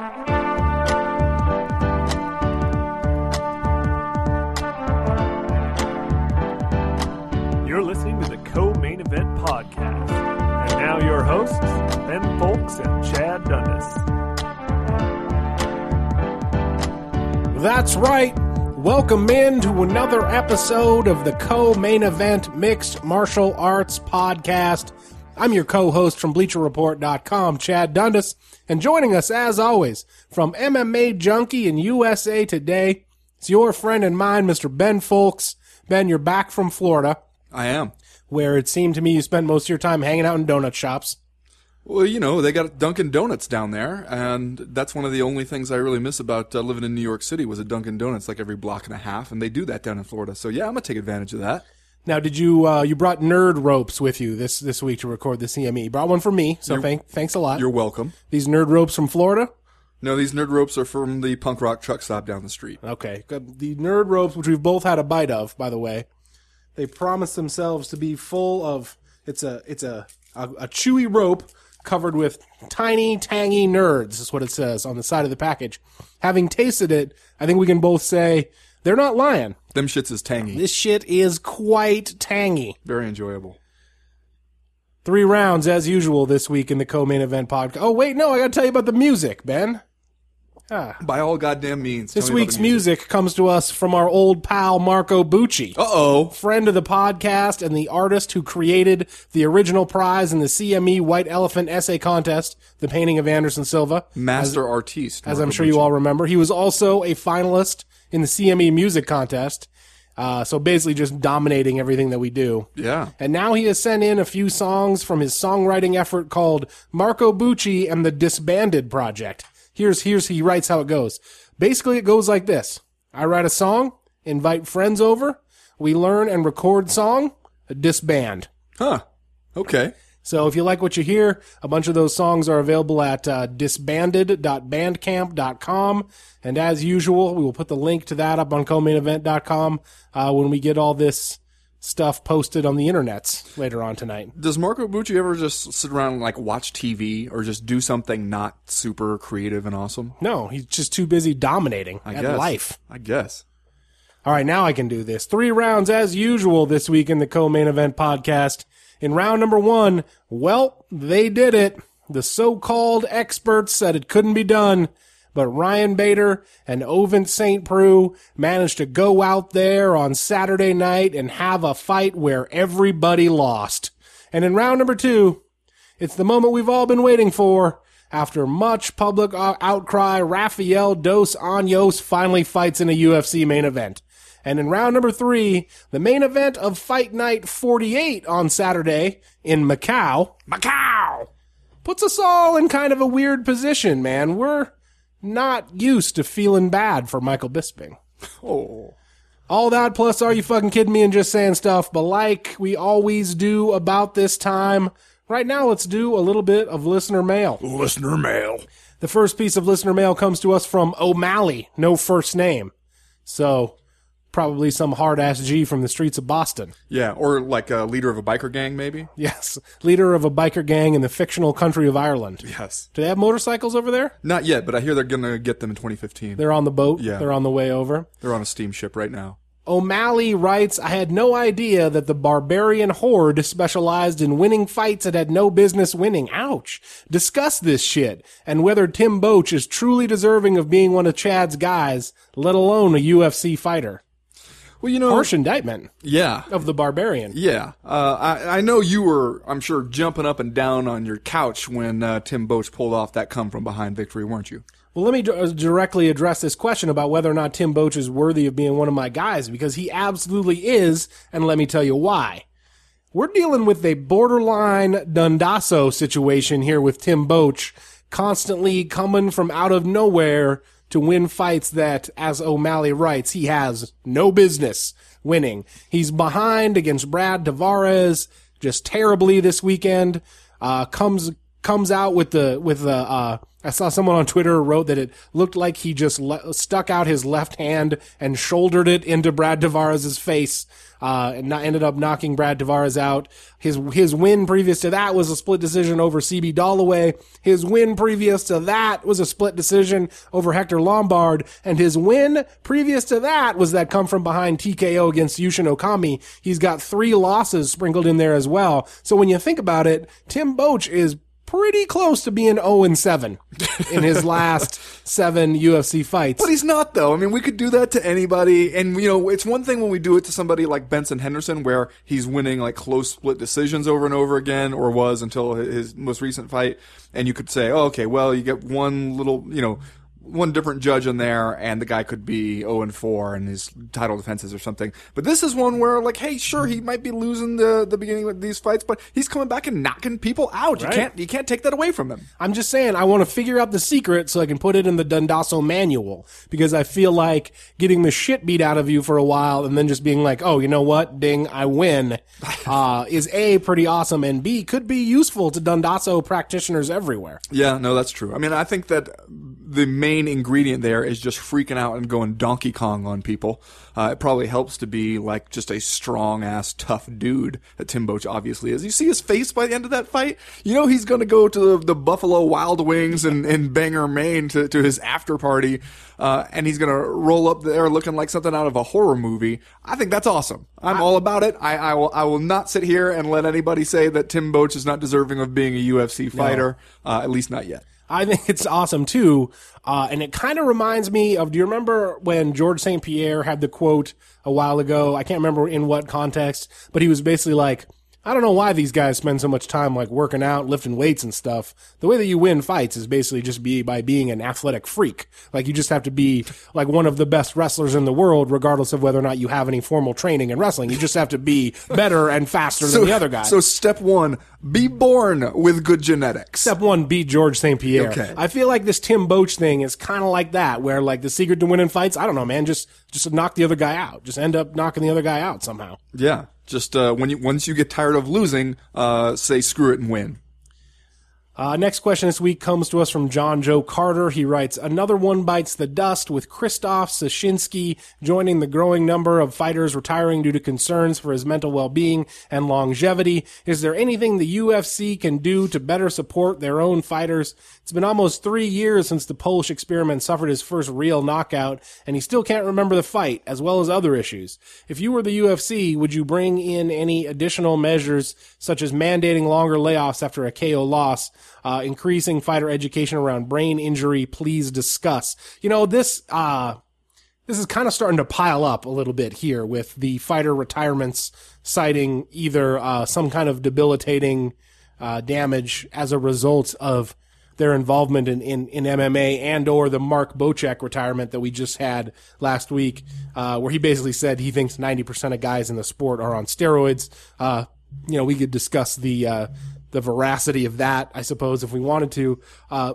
You're listening to the Co-Main Event Podcast. And now your hosts, Ben Fowlkes and Chad Dundas. That's right. Welcome in to another episode of the co-main event mixed martial arts podcast. I'm your co-host from BleacherReport.com, Chad Dundas, and joining us as always from MMA Junkie and USA Today, it's your friend and mine, Mr. Ben Fowlkes. Ben, you're back from Florida, I am. where it seemed to me you spent most of your time hanging out in donut shops. Well, you know, they got Dunkin' Donuts down there, and that's one of the only things I really miss about uh, living in New York City was a Dunkin' Donuts like every block and a half, and they do that down in Florida. So yeah, I'm gonna take advantage of that. Now, did you uh, you brought nerd ropes with you this this week to record the CME? You brought one for me, so thank, thanks a lot. You're welcome. These nerd ropes from Florida. No, these nerd ropes are from the punk rock truck stop down the street. Okay, good. the nerd ropes, which we've both had a bite of, by the way, they promise themselves to be full of. It's a it's a a, a chewy rope covered with tiny, tangy nerds. Is what it says on the side of the package. Having tasted it, I think we can both say they're not lying. Them shits is tangy. This shit is quite tangy. Very enjoyable. Three rounds as usual this week in the co-main event podcast. Oh wait, no, I got to tell you about the music, Ben. By all goddamn means. This week's music comes to us from our old pal Marco Bucci. Uh oh. friend of the podcast and the artist who created the original prize in the CME White Elephant Essay Contest, the painting of Anderson Silva. Master artiste. As I'm sure you all remember, he was also a finalist in the CME Music Contest. Uh, so basically just dominating everything that we do. Yeah. And now he has sent in a few songs from his songwriting effort called Marco Bucci and the Disbanded Project. Here's here's he writes how it goes. Basically it goes like this. I write a song, invite friends over, we learn and record song, disband. Huh. Okay. So if you like what you hear, a bunch of those songs are available at uh, disbanded.bandcamp.com. And as usual, we will put the link to that up on comainevent.com uh, when we get all this stuff posted on the internets later on tonight. Does Marco Bucci ever just sit around and like watch TV or just do something not super creative and awesome? No, he's just too busy dominating I at guess. life. I guess. All right, now I can do this. Three rounds as usual this week in the co-main event podcast. In round number one, well, they did it. The so-called experts said it couldn't be done, but Ryan Bader and Ovince St. Preux managed to go out there on Saturday night and have a fight where everybody lost. And in round number two, it's the moment we've all been waiting for. After much public uh, outcry, Rafael Dos Anjos finally fights in a UFC main event. And in round number three, the main event of Fight Night 48 on Saturday in Macau, Macau, puts us all in kind of a weird position, man. We're not used to feeling bad for Michael Bisping. Oh. All that plus are you fucking kidding me and just saying stuff, but like we always do about this time, right now let's do a little bit of listener mail. Listener mail. The first piece of listener mail comes to us from O'Malley, no first name. So, probably some hard ass G from the streets of Boston. Yeah, or like a leader of a biker gang, maybe. Yes, leader of a biker gang in the fictional country of Ireland. Yes. Do they have motorcycles over there? Not yet, but I hear they're gonna get them in 2015. They're, They're on the boat. Yeah. They're on the way over. They're on a steamship right now. O'Malley writes, I had no idea that the barbarian horde specialized in winning fights it had no business winning. Ouch. Discuss this shit and whether Tim Boetsch is truly deserving of being one of Chad's guys, let alone a UFC fighter. Well, you know, Harsh indictment yeah, of the barbarian. yeah. Uh, I I know you were, I'm sure, jumping up and down on your couch when uh, Tim Boetsch pulled off that come from behind victory, weren't you? Well, let me d- uh, directly address this question about whether or not Tim Boetsch is worthy of being one of my guys, because he absolutely is, and let me tell you why. We're dealing with a borderline Dundasso situation here with Tim Boetsch constantly coming from out of nowhere to win fights that, as O'Malley writes, he has no business winning. He's behind against Brad Tavares just terribly this weekend. Uh, comes comes out with the with the uh, I saw someone on Twitter wrote that it looked like he just le- stuck out his left hand and shouldered it into Brad Tavares' face, uh, and not, ended up knocking Brad Tavares out. His his win previous to that was a split decision over CB Dollaway. His win previous to that was a split decision over Hector Lombard, and his win previous to that was that come from behind TKO against Yushin Okami. He's got three losses sprinkled in there as well. So when you think about it, Tim Boetsch is pretty close to being 0 and 7 in his last seven UFC fights. But he's not though. I mean, we could do that to anybody, and you know, it's one thing when we do it to somebody like Benson Henderson, where he's winning like close split decisions over and over again, or was until his most recent fight, and you could say, oh, okay, well, you get one little, you know, one different judge in there, and the guy could be 0 and 4 in his title defenses or something. But this is one where, like, hey, sure, he might be losing the the beginning of these fights, but he's coming back and knocking people out. Right. You can't you can't take that away from him. I'm just saying, I want to figure out the secret so I can put it in the Dundasso manual because I feel like getting the shit beat out of you for a while and then just being like, oh, you know what? Ding, I win, uh, is A, pretty awesome, and B, could be useful to Dundasso practitioners everywhere. Yeah, no, that's true. I mean, I think that the main ingredient there is just freaking out and going Donkey Kong on people. Uh, it probably helps to be like just a strong ass, tough dude that Tim Boetsch obviously is. You see his face by the end of that fight? You know he's going to go to the, the Buffalo Wild Wings and, and Bangor, Maine to, to his after party, uh, and he's going to roll up there looking like something out of a horror movie. I think that's awesome. I'm all about it. I, I will I will not sit here and let anybody say that Tim Boetsch is not deserving of being a UFC fighter, uh, at least not yet. I think it's awesome too. Uh, and it kind of reminds me of, do you remember when George St. Pierre had the quote a while ago? I can't remember in what context, but he was basically like, I don't know why these guys spend so much time like working out, lifting weights and stuff. The way that you win fights is basically just be by being an athletic freak. Like you just have to be like one of the best wrestlers in the world, regardless of whether or not you have any formal training in wrestling. You just have to be better and faster than the other guy. So step one, be born with good genetics. Step one, be George St. Pierre. Okay. I feel like this Tim Boetsch thing is kind of like that, where like the secret to winning fights, I don't know, man, just just knock the other guy out. Just end up knocking the other guy out somehow. Yeah. Just uh, when you once you get tired of losing, uh, say screw it and win. Uh, next question this week comes to us from John Joe Carter. He writes, Another one bites the dust with Christoph Soszynski joining the growing number of fighters retiring due to concerns for his mental well-being and longevity. Is there anything the UFC can do to better support their own fighters? It's been almost three years since the Polish experiment suffered his first real knockout, and he still can't remember the fight, as well as other issues. If you were the UFC, would you bring in any additional measures, such as mandating longer layoffs after a KO loss, uh, increasing fighter education around brain injury? Please discuss. You know, this, uh, this is kind of starting to pile up a little bit here with the fighter retirements citing either uh, some kind of debilitating uh, damage as a result of their involvement in, in, in MMA and or the Mark Bocek retirement that we just had last week, uh, where he basically said he thinks 90% of guys in the sport are on steroids. Uh, you know, we could discuss the, uh, the veracity of that, I suppose, if we wanted to. Uh,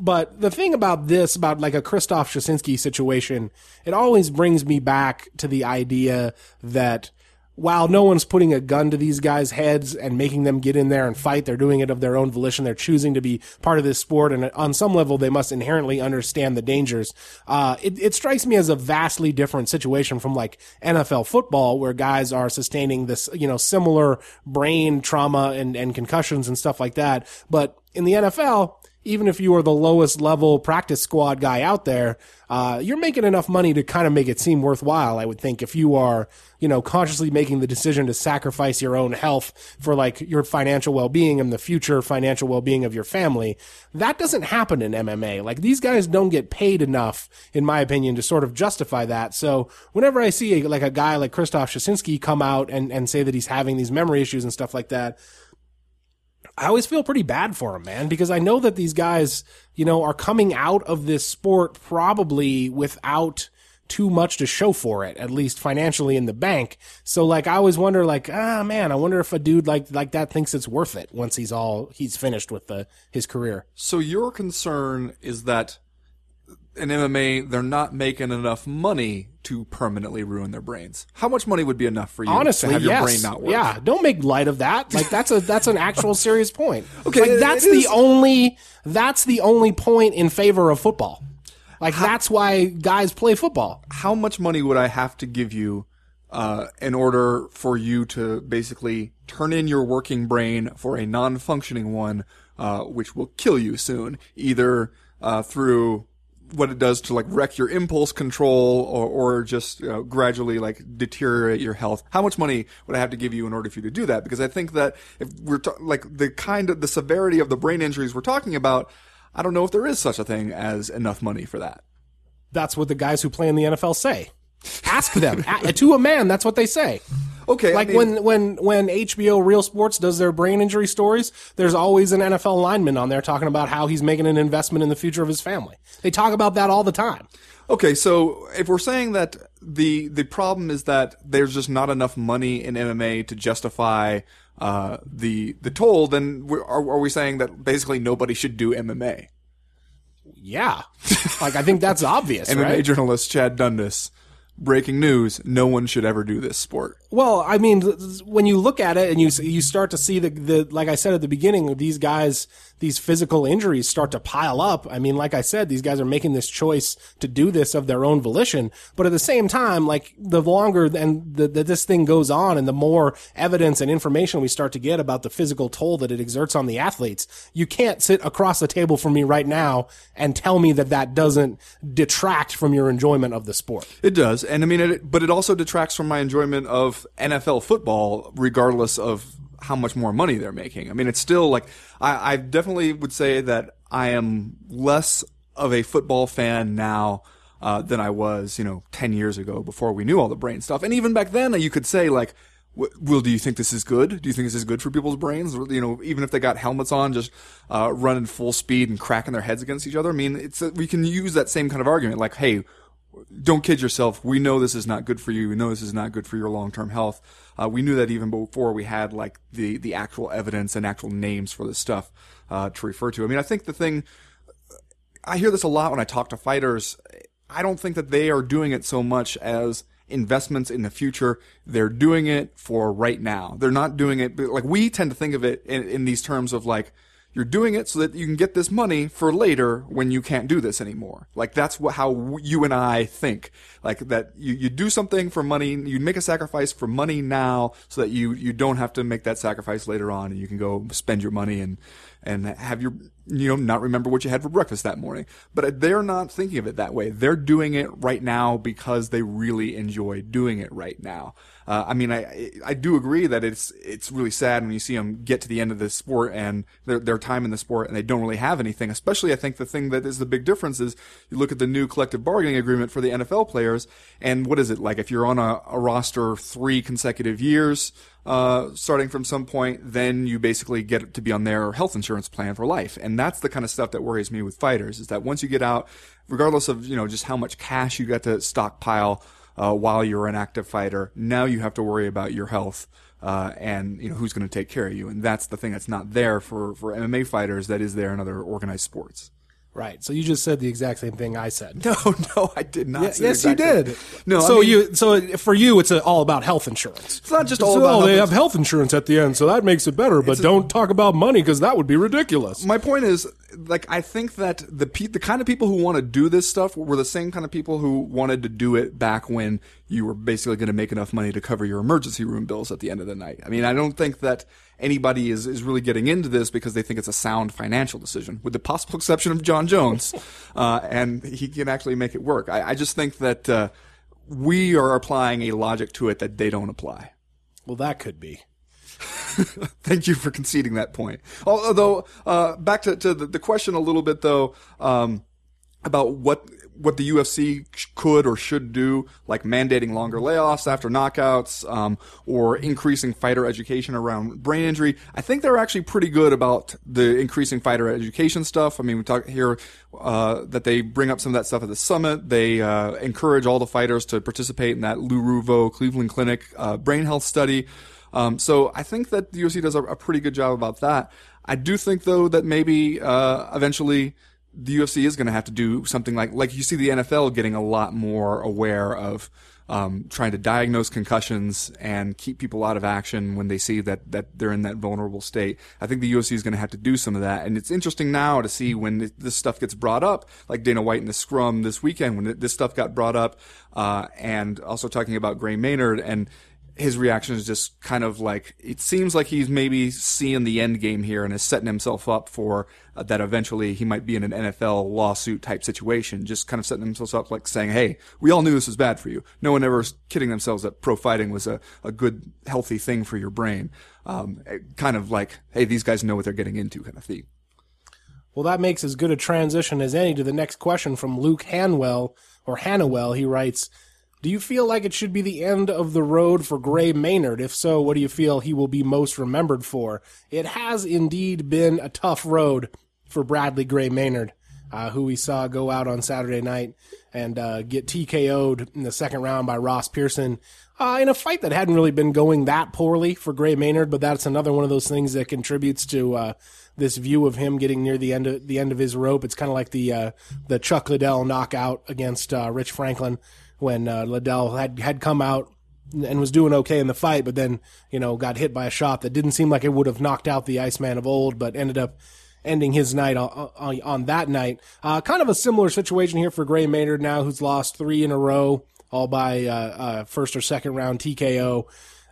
but the thing about this, about like a Christoph Soszynski situation, it always brings me back to the idea that while no one's putting a gun to these guys' heads and making them get in there and fight, they're doing it of their own volition. They're choosing to be part of this sport, and on some level, they must inherently understand the dangers. Uh, it, it strikes me as a vastly different situation from like NFL football, where guys are sustaining this, you know, similar brain trauma and, and concussions and stuff like that. But in the NFL, even if you are the lowest level practice squad guy out there, uh, you're making enough money to kind of make it seem worthwhile. I would think if you are, you know, consciously making the decision to sacrifice your own health for like your financial well-being and the future financial well-being of your family, that doesn't happen in MMA. Like these guys don't get paid enough, in my opinion, to sort of justify that. So whenever I see a, like a guy like Christoph Soszynski come out and, and say that he's having these memory issues and stuff like that, I always feel pretty bad for him, man, because I know that these guys, you know, are coming out of this sport probably without too much to show for it, at least financially in the bank. So like I always wonder like, ah man, I wonder if a dude like like that thinks it's worth it once he's all he's finished with the his career. So your concern is that in MMA they're not making enough money to permanently ruin their brains. How much money would be enough for you Honestly, to have your yes. brain not work? Yeah, don't make light of that. Like that's a that's an actual serious point. Okay, like that's the only that's the only point in favor of football. Like that's why guys play football. How much money would I have to give you uh, in order for you to basically turn in your working brain for a non-functioning one, uh, which will kill you soon, either uh, through what it does to like wreck your impulse control or, or just you know, gradually like deteriorate your health. How much money would I have to give you in order for you to do that? Because I think that if we're ta- like the kind of the severity of the brain injuries we're talking about, I don't know if there is such a thing as enough money for that. That's what the guys who play in the NFL say. Ask them A- to a man. That's what they say. Okay, I Like mean- when when when HBO Real Sports does their brain injury stories, there's always an NFL lineman on there talking about how he's making an investment in the future of his family. They talk about that all the time. Okay, so if we're saying that the the problem is that there's just not enough money in MMA to justify uh, the the toll, then we're, are, are we saying that basically nobody should do MMA? Yeah, like I think that's obvious, MMA right? journalist Chad Dundas, breaking news: no one should ever do this sport. Well, I mean, when you look at it and you you start to see the the like I said at the beginning, these guys, these physical injuries start to pile up. I mean, like I said, these guys are making this choice to do this of their own volition. But at the same time, like the longer and that this thing goes on, and the more evidence and information we start to get about the physical toll that it exerts on the athletes, you can't sit across the table from me right now and tell me that that doesn't detract from your enjoyment of the sport. It does, and I mean, it, but it also detracts from my enjoyment of NFL football, regardless of how much more money they're making. I mean, it's still like I, I definitely would say that I am less of a football fan now uh, than I was, you know, ten years ago before we knew all the brain stuff. And even back then, you could say like. "W- Will, do you think this is good? Do you think this is good for people's brains? You know, even if they got helmets on, just uh, running full speed and cracking their heads against each other. I mean, it's we can use that same kind of argument, like, hey, don't kid yourself. We know this is not good for you. We know this is not good for your long-term health. Uh, we knew that even before we had like the, the actual evidence and actual names for this stuff, uh, to refer to. I mean, I think the thing, I hear this a lot when I talk to fighters. I don't think that they are doing it so much as investments in the future. They're doing it for right now. They're not doing it, like we tend to think of it in, in these terms of like, you're doing it so that you can get this money for later when you can't do this anymore. Like that's what, how you and I think. Like that you, you do something for money, you make a sacrifice for money now so that you, you don't have to make that sacrifice later on and you can go spend your money and, and have your, you know, not remember what you had for breakfast that morning. But they're not thinking of it that way. They're doing it right now because they really enjoy doing it right now. Uh, I mean, I I do agree that it's it's really sad when you see them get to the end of the sport and their their time in the sport and they don't really have anything. Especially, I think the thing that is the big difference is you look at the new collective bargaining agreement for the NFL players, and what is it like if you're on a, a roster three consecutive years, uh, starting from some point, then you basically get to be on their health insurance plan for life, and that's the kind of stuff that worries me with fighters is that once you get out, regardless of you know just how much cash you got to stockpile uh, while you're an active fighter. Now you have to worry about your health uh, and you know who's going to take care of you, and that's the thing that's not there for for MMA fighters. That is there in other organized sports. Right. So you just said the exact same thing I said. No, no, I did not. say yes, you did. No, I So mean- you, so for you, it's all about health insurance. It's not just all So, about. oh, they have health insurance at the end, so that makes it better. But don't talk about money because that would be ridiculous. my point is like I think that the pe- the kind of people who want to do this stuff were the same kind of people who wanted to do it back when you were basically going to make enough money to cover your emergency room bills at the end of the night. I mean, I don't think that anybody is is really getting into this because they think it's a sound financial decision, with the possible exception of Jon Jones, uh, and he can actually make it work. I, I just think that uh, we are applying a logic to it that they don't apply. Well, that could be. Thank you for conceding that point. Although, uh, back to, to the, the question a little bit though, um, about what what the UFC could or should do, like mandating longer layoffs after knockouts, um, or increasing fighter education around brain injury. I think they're actually pretty good about the increasing fighter education stuff. I mean, we talk here uh, that they bring up some of that stuff at the summit. They uh, encourage all the fighters to participate in that Lou Ruvo Cleveland Clinic uh, brain health study. Um, so I think that the UFC does a, a pretty good job about that. I do think though that maybe uh, eventually the UFC is going to have to do something like like you see the NFL getting a lot more aware of um, trying to diagnose concussions and keep people out of action when they see that that they're in that vulnerable state. I think the UFC is going to have to do some of that, and it's interesting now to see when this stuff gets brought up, like Dana White in the scrum this weekend when this stuff got brought up, uh, and also talking about Gray Maynard and his reaction is just kind of like it seems like he's maybe seeing the end game here and is setting himself up for uh, that eventually he might be in an NFL lawsuit type situation just kind of setting himself up like saying hey we all knew this was bad for you. No one ever was kidding themselves that pro fighting was a, a good healthy thing for your brain. Um, kind of like hey these guys know what they're getting into kind of thing. Well that makes as good a transition as any to the next question from Luke Hanwell or Hannawell he writes do you feel like it should be the end of the road for Gray Maynard? If so, what do you feel he will be most remembered for? It has indeed been a tough road for Bradley Gray Maynard, uh, who we saw go out on Saturday night and uh, get TKO'd in the second round by Ross Pearson uh, in a fight that hadn't really been going that poorly for Gray Maynard, but that's another one of those things that contributes to uh, this view of him getting near the end of the end of his rope. It's kind of like the uh, the Chuck Liddell knockout against uh, Rich Franklin when uh, Liddell had had come out and was doing okay in the fight, but then you know got hit by a shot that didn't seem like it would have knocked out the Iceman of old, but ended up ending his night on, on, on that night. Uh, kind of a similar situation here for Gray Maynard now, who's lost three in a row, all by uh, uh, first or second round TKO.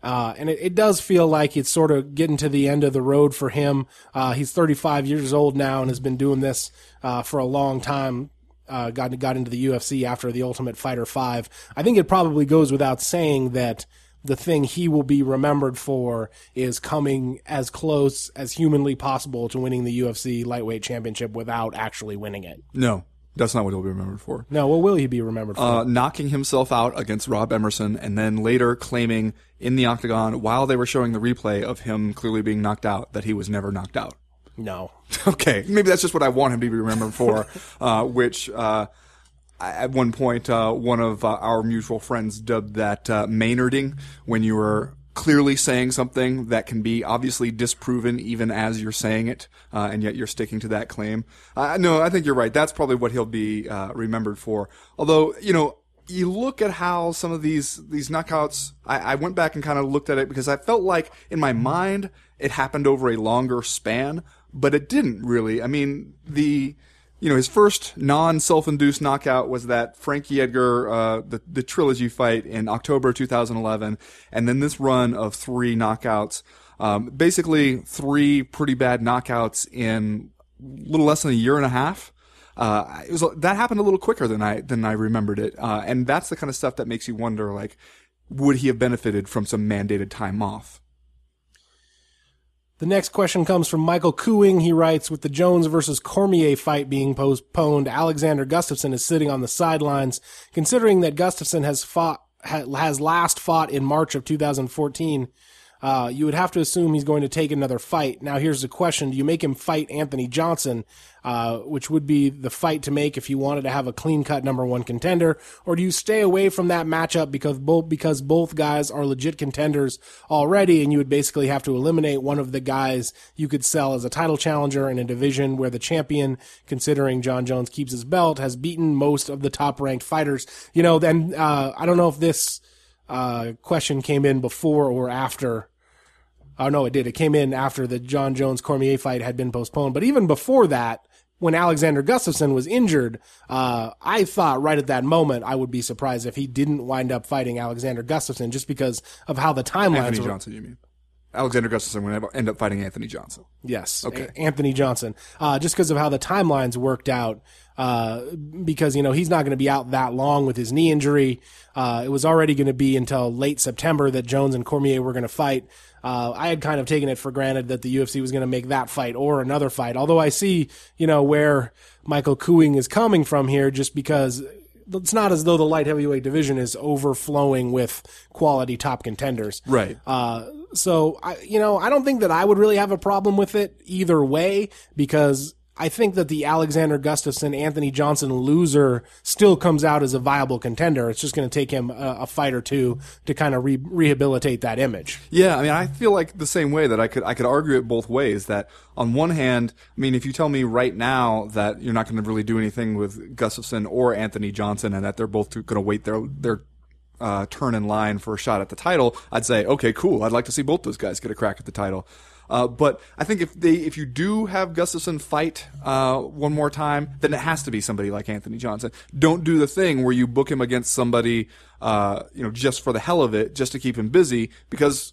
Uh, and it, it, does feel like it's sort of getting to the end of the road for him. Uh, he's 35 years old now and has been doing this uh, for a long time uh, got got into the UFC after the Ultimate Fighter Five. I think it probably goes without saying that the thing he will be remembered for is coming as close as humanly possible to winning the UFC lightweight championship without actually winning it. No, that's not what he'll be remembered for. No, what will he be remembered for? Uh, knocking himself out against Rob Emerson and then later claiming in the octagon while they were showing the replay of him clearly being knocked out that he was never knocked out. No. Okay, maybe that's just what I want him to be remembered for. uh, which uh, at one point, uh, one of uh, our mutual friends dubbed that uh, Maynarding, when you were clearly saying something that can be obviously disproven even as you're saying it, uh, and yet you're sticking to that claim. no, I think you're right. That's probably what he'll be remembered for. Although, you know, you look at how some of these these knockouts. I, I went back and kind of looked at it because I felt like in my mind it happened over a longer span but it didn't really. I mean, the you know his first non self induced knockout was that Frankie Edgar uh, the the trilogy fight in October 2011, and then this run of three knockouts. Um, basically, three pretty bad knockouts in a little less than a year and a half. Uh, it was that happened a little quicker than I than I remembered it, uh, and that's the kind of stuff that makes you wonder, like, would he have benefited from some mandated time off? The next question comes from Michael Cooing. He writes, with the Jones versus Cormier fight being postponed, Alexander Gustafsson is sitting on the sidelines. Considering that Gustafsson has fought, has last fought in March of 2014, uh, you would have to assume he's going to take another fight. Now, here's the question: Do you make him fight Anthony Johnson, uh, which would be the fight to make if you wanted to have a clean-cut number one contender, or do you stay away from that matchup because both because both guys are legit contenders already, and you would basically have to eliminate one of the guys you could sell as a title challenger in a division where the champion, considering Jon Jones keeps his belt, has beaten most of the top-ranked fighters. You know, then uh, I don't know if this uh, question came in before or after. Oh no, it did. It came in after the Jon Jones Cormier fight had been postponed. But even before that, when Alexander Gustafsson was injured, uh, I thought right at that moment I would be surprised if he didn't wind up fighting Alexander Gustafsson just because of how the timelines Anthony were. Johnson, you mean? Alexander Gustafsson would end up fighting Anthony Johnson. Yes. Okay. A- Anthony Johnson. Uh, just because of how the timelines worked out. Uh, because, you know, he's not going to be out that long with his knee injury. Uh, it was already going to be until late September that Jones and Cormier were going to fight. Uh, I had kind of taken it for granted that the UFC was going to make that fight or another fight. Although I see, you know, where Michael Cooing is coming from here just because it's not as though the light heavyweight division is overflowing with quality top contenders. Right. Uh, so I, you know, I don't think that I would really have a problem with it either way because I think that the Alexander Gustafsson Anthony Johnson loser still comes out as a viable contender. It's just going to take him a, a, fight or two to kind of re- rehabilitate that image. Yeah, I mean, I feel like the same way that I could I could argue it both ways. That on one hand, I mean, if you tell me right now that you're not going to really do anything with Gustafsson or Anthony Johnson, and that they're both going to wait their their uh, turn in line for a shot at the title, I'd say, okay, cool. I'd like to see both those guys get a crack at the title. Uh, but I think if they if you do have Gustafsson fight uh, one more time, then it has to be somebody like Anthony Johnson. Don't do the thing where you book him against somebody, uh, you know, just for the hell of it, just to keep him busy, because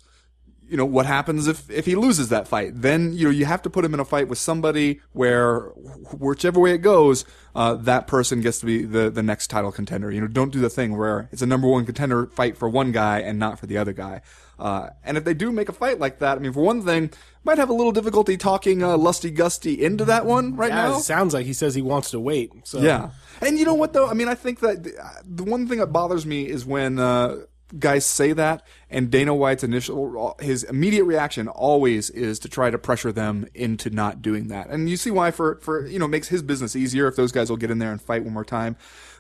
you know what happens if if he loses that fight then you know you have to put him in a fight with somebody where whichever way it goes uh, that person gets to be the the next title contender you know don't do the thing where it's a number one contender fight for one guy and not for the other guy uh, and if they do make a fight like that, I mean, for one thing, might have a little difficulty talking uh, Lusty Gusty into that one right yeah, now. It sounds like he says he wants to wait. So. Yeah, and you know what though? I mean, I think that the one thing that bothers me is when uh, guys say that, and Dana White's initial, his immediate reaction always is to try to pressure them into not doing that. And you see why for for you know makes his business easier if those guys will get in there and fight one more time.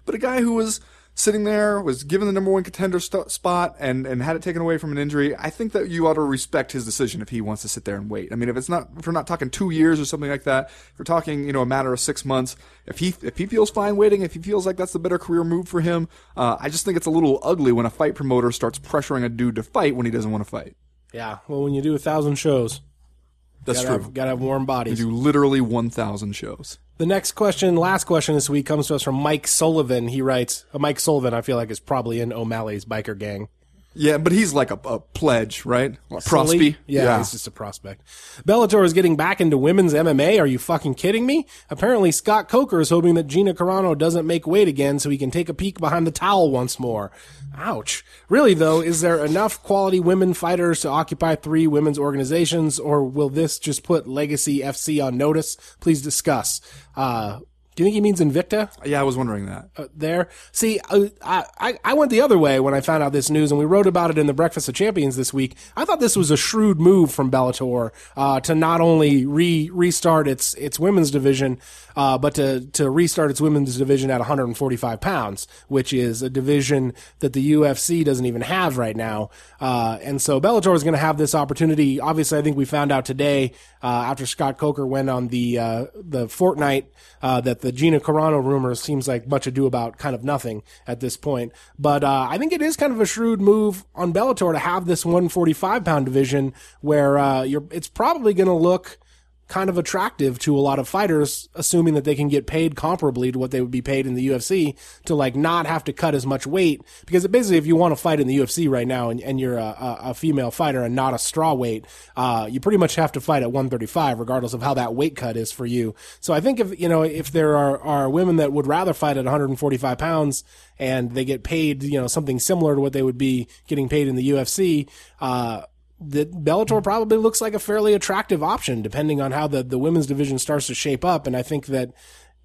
But a guy who was sitting there, was given the number one contender st- spot, and, and had it taken away from an injury, I think that you ought to respect his decision if he wants to sit there and wait. I mean, if it's not, if we're not talking two years or something like that, if we're talking, you know, a matter of six months, if he, if he feels fine waiting, if he feels like that's the better career move for him, uh, I just think it's a little ugly when a fight promoter starts pressuring a dude to fight when he doesn't want to fight. Yeah. Well, when you do a thousand shows, that's gotta true. Have, gotta have warm bodies. You do literally 1,000 shows. The next question, last question this week, comes to us from Mike Sullivan. He writes, uh, Mike Sullivan, I feel like is probably in O'Malley's biker gang. Yeah, but he's like a, a pledge, right? A prospy. Yeah, yeah, he's just a prospect. Bellator is getting back into women's MMA. Are you fucking kidding me? Apparently, Scott Coker is hoping that Gina Carano doesn't make weight again so he can take a peek behind the towel once more. Ouch. Really, though, is there enough quality women fighters to occupy three women's organizations, or will this just put Legacy FC on notice? Please discuss. Uh, do you think he means Invicta? Yeah, I was wondering that. Uh, there. See, uh, I, I went the other way when I found out this news, and we wrote about it in the Breakfast of Champions this week. I thought this was a shrewd move from Bellator uh, to not only re restart its its women's division, uh, but to to restart its women's division at 145 pounds, which is a division that the UFC doesn't even have right now. Uh, and so Bellator is going to have this opportunity. Obviously, I think we found out today uh, after Scott Coker went on the the Fortnite that the Gina Carano rumor seems like much ado about kind of nothing at this point. But uh, I think it is kind of a shrewd move on Bellator to have this 145 pound division where uh, you're. It's probably going to look kind of attractive to a lot of fighters, assuming that they can get paid comparably to what they would be paid in the UFC to like not have to cut as much weight. Because basically, if you want to fight in the UFC right now and, and you're a, a, female fighter and not a straw weight, uh, you pretty much have to fight at 135, regardless of how that weight cut is for you. So I think if, you know, if there are, are women that would rather fight at 145 pounds and they get paid, you know, something similar to what they would be getting paid in the UFC, uh, that Bellator probably looks like a fairly attractive option, depending on how the, the women's division starts to shape up. And I think that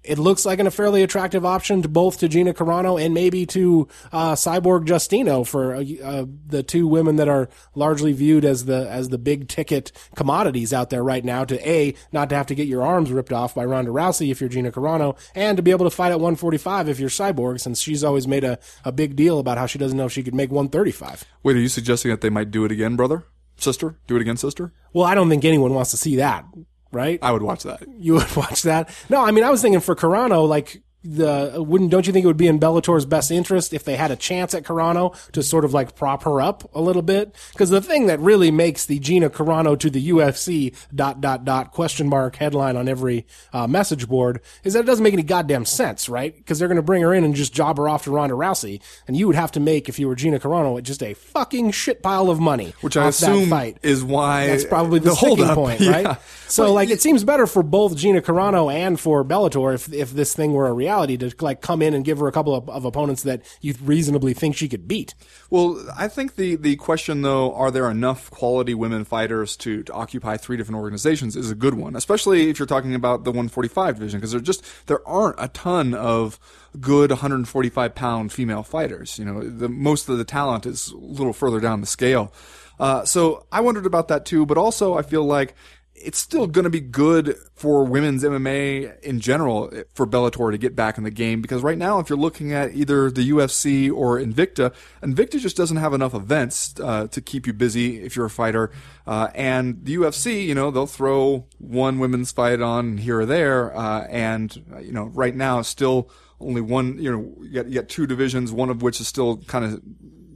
it looks like an, a fairly attractive option to both to Gina Carano and maybe to uh, Cyborg Justino for uh, uh, the two women that are largely viewed as the as the big ticket commodities out there right now. To a not to have to get your arms ripped off by Ronda Rousey if you're Gina Carano, and to be able to fight at 145 if you're Cyborg, since she's always made a, a big deal about how she doesn't know if she could make 135. Wait, are you suggesting that they might do it again, brher? Sister? Do it again, sister? Well, I don't think anyone wants to see that, right? I would watch that. You would watch that? No, I mean, I was thinking for Carano, like, the wouldn't don't you think it would be in Bellator's best interest if they had a chance at Carano to sort of like prop her up a little bit? Because the thing that really makes the Gina Carano to the UFC dot dot dot question mark headline on every uh, message board is that it doesn't make any goddamn sense, right? Because they're going to bring her in and just job her off to Ronda Rousey, and you would have to make if you were Gina Carano just a fucking shit pile of money, which I assume is why that's probably the, the sticking point, yeah. right? So well, like it seems better for both Gina Carano and for Bellator if if this thing were a reality reality to like come in and give her a couple of, of opponents that you reasonably think she could beat. Well, I think the the question though, are there enough quality women fighters to, to occupy three different organizations is a good one, especially if you're talking about the 145 division because there just there aren't a ton of good 145 pound female fighters. You know, the most of the talent is a little further down the scale. Uh, so I wondered about that too, but also I feel like it's still going to be good for women's MMA in general for Bellator to get back in the game because right now, if you're looking at either the UFC or Invicta, Invicta just doesn't have enough events uh, to keep you busy if you're a fighter. Uh, and the UFC, you know, they'll throw one women's fight on here or there, uh, and you know, right now, still only one. You know, you got, you got two divisions, one of which is still kind of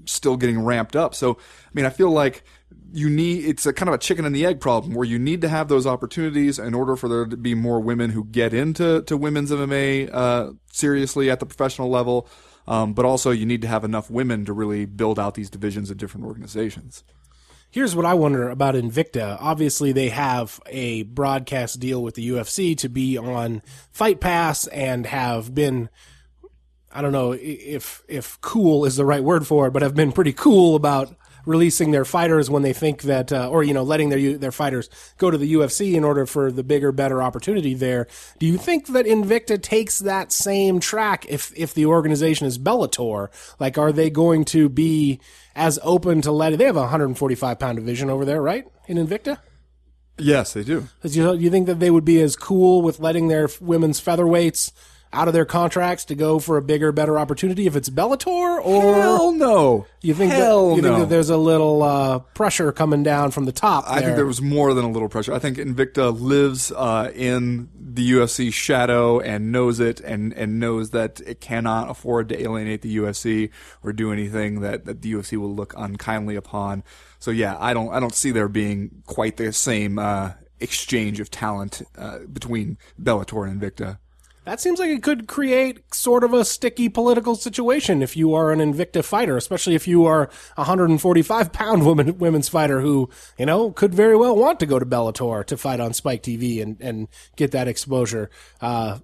still getting ramped up. So, I mean, I feel like you need it's a kind of a chicken and the egg problem where you need to have those opportunities in order for there to be more women who get into to women's MMA uh, seriously at the professional level, um, but also you need to have enough women to really build out these divisions of different organizations. Here's what I wonder about Invicta. Obviously, they have a broadcast deal with the UFC to be on Fight Pass and have been I don't know if if cool is the right word for it, but have been pretty cool about releasing their fighters when they think that, uh, or you know, letting their their fighters go to the UFC in order for the bigger, better opportunity there. Do you think that Invicta takes that same track if if the organization is Bellator? Like, are they going to be as open to letting? They have a 145 pound division over there, right? In Invicta. Yes, they do. Do you, you think that they would be as cool with letting their women's featherweights out of their contracts to go for a bigger, better opportunity if it's Bellator or Hell no. you think Hell that you no. think that there's a little uh, pressure coming down from the top? I think there was more than a little pressure. I think Invicta lives uh, in the UFC shadow and knows it, and, and knows that it cannot afford to alienate the UFC or do anything that, that the UFC will look unkindly upon. So yeah, I don't I don't see there being quite the same uh, exchange of talent uh, between Bellator and Invicta. That seems like it could create sort of a sticky political situation if you are an Invicta fighter, especially if you are a 145 pound woman, women's fighter who, you know, could very well want to go to Bellator to fight on Spike TV and, and get that exposure. Uh,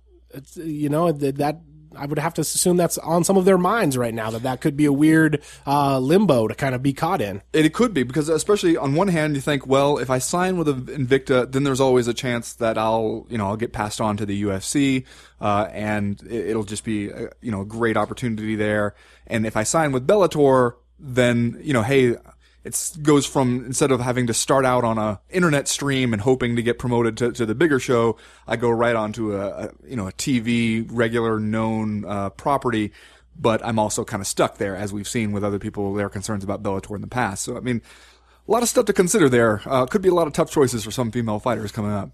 you know, that, that I would have to assume that's on some of their minds right now that that could be a weird uh, limbo to kind of be caught in. It, could be because, especially on one hand, you think, well, if I sign with Invicta, then there's always a chance that I'll, you know, I'll get passed on to the UFC, uh, and it, will just be, a, you know, a great opportunity there. And if I sign with Bellator, then you know, hey, it goes from instead of having to start out on a internet stream and hoping to get promoted to, to the bigger show, I go right onto a, a you know a TV regular known uh, property. But I'm also kind of stuck there, as we've seen with other people their concerns about Bellator in the past. So I mean, a lot of stuff to consider there. Uh, could be a lot of tough choices for some female fighters coming up.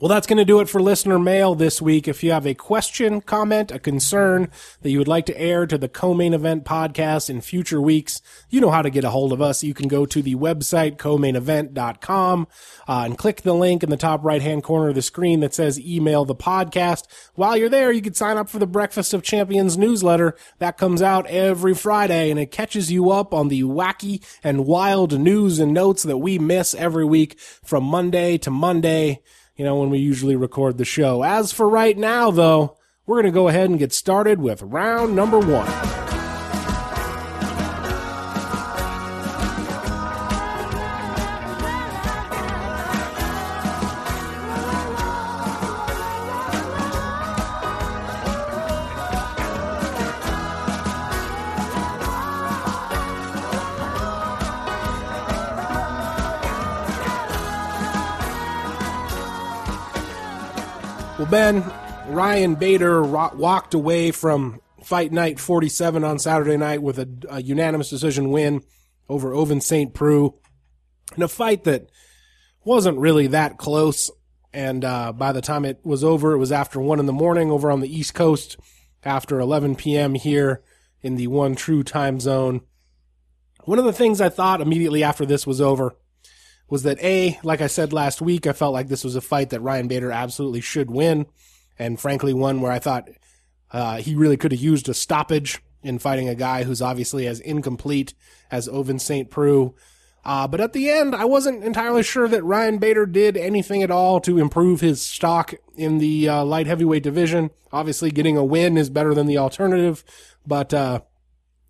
Well, that's going to do it for listener mail this week. If you have a question, comment, a concern that you would like to air to the co-main event podcast in future weeks, you know how to get a hold of us. You can go to the website co-mainevent.com uh, and click the link in the top right-hand corner of the screen that says email the podcast. While you're there, you can sign up for the Breakfast of Champions newsletter that comes out every Friday and it catches you up on the wacky and wild news and notes that we miss every week from Monday to Monday you know, when we usually record the show. As for right now, though, we're going to go ahead and get started with round number one. Ben, Ryan Bader walked away from Fight Night 47 on Saturday night with a, a unanimous decision win over Ovince St. Preux in a fight that wasn't really that close. And uh, by the time it was over, it was after 1 in the morning over on the East Coast, after 11 p.m. here in the one true time zone. One of the things I thought immediately after this was over was that A, like I said last week, I felt like this was a fight that Ryan Bader absolutely should win. And frankly, one where I thought uh, he really could have used a stoppage in fighting a guy who's obviously as incomplete as Ovince St. Preux. Uh, but at the end, I wasn't entirely sure that Ryan Bader did anything at all to improve his stock in the uh, light heavyweight division. Obviously, getting a win is better than the alternative, but uh,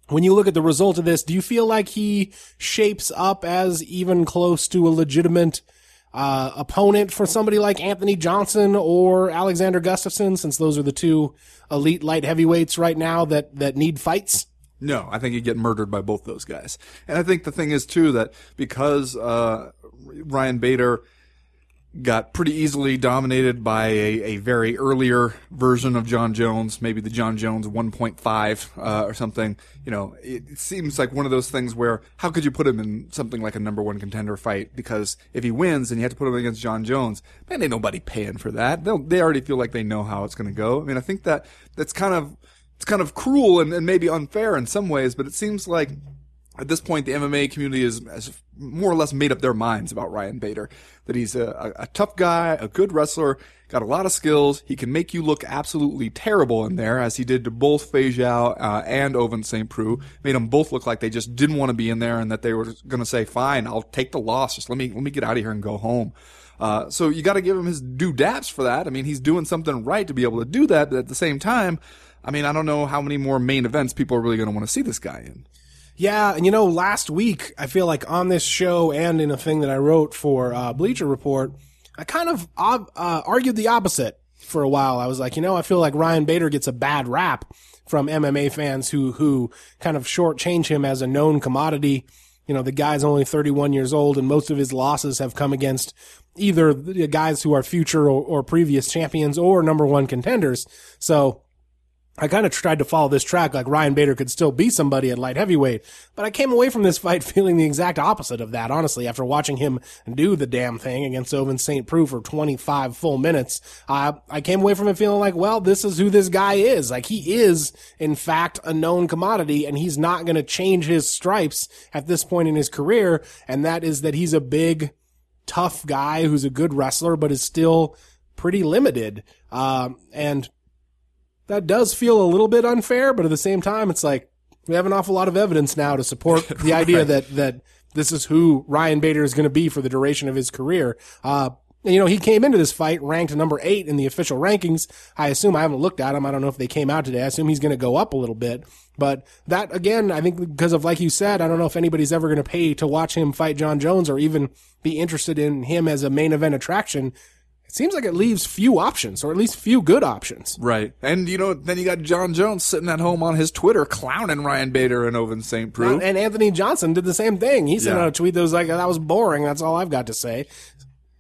when you look at the result of this, do you feel like he shapes up as even close to a legitimate uh, opponent for somebody like Anthony Johnson or Alexander Gustafsson, since those are the two elite light heavyweights right now that, that need fights? No, I think he'd get murdered by both those guys. And I think the thing is too that because uh, Ryan Bader got pretty easily dominated by a, a very earlier version of Jon Jones, maybe the Jon Jones 1.5 uh, or something. You know, it, seems like one of those things where how could you put him in something like a number one contender fight? Because if he wins and you have to put him against Jon Jones, man, ain't nobody paying for that. They'll, they already feel like they know how it's going to go. I mean, I think that that's kind of it's kind of cruel and, and maybe unfair in some ways, but it seems like at this point, the MMA community has, more or less made up their minds about Ryan Bader. That he's a, a, tough guy, a good wrestler, got a lot of skills. He can make you look absolutely terrible in there, as he did to both Feijão uh, and Ovince St. Preux. Made them both look like they just didn't want to be in there, and that they were going to say, "Fine, I'll take the loss. Just let me let me get out of here and go home." Uh, so you got to give him his due daps for that. I mean, he's doing something right to be able to do that, but at the same time, I mean, I don't know how many more main events people are really going to want to see this guy in. Yeah, and you know, last week I feel like on this show and in a thing that I wrote for uh, Bleacher Report, I kind of uh, argued the opposite for a while. I was like, you know, I feel like Ryan Bader gets a bad rap from MMA fans who who kind of shortchange him as a known commodity. You know, the guy's only 31 years old, and most of his losses have come against either the guys who are future or, or previous champions or number one contenders. So I kind of tried to follow this track like Ryan Bader could still be somebody at light heavyweight, but I came away from this fight feeling the exact opposite of that, honestly, after watching him do the damn thing against Ovince St. Preux for 25 full minutes. Uh, I came away from it feeling like, well, this is who this guy is. Like he is, in fact, a known commodity and he's not going to change his stripes at this point in his career. And that is that he's a big, tough guy who's a good wrestler, but is still pretty limited. Um, and that does feel a little bit unfair, but at the same time, it's like we have an awful lot of evidence now to support the idea that that this is who Ryan Bader is going to be for the duration of his career. Uh, you know, he came into this fight ranked number eight in the official rankings. I assume I haven't looked at him. I don't know if they came out today. I assume he's going to go up a little bit. But that again, I think because of like you said, I don't know if anybody's ever going to pay to watch him fight Jon Jones or even be interested in him as a main event attraction seems like it leaves few options, or at least few good options. Right. And, you know, then you got Jon Jones sitting at home on his Twitter clowning Ryan Bader and Ovince St. Preux. And Anthony Johnson did the same thing. He sent yeah. out a tweet that was like, that was boring. That's all I've got to say.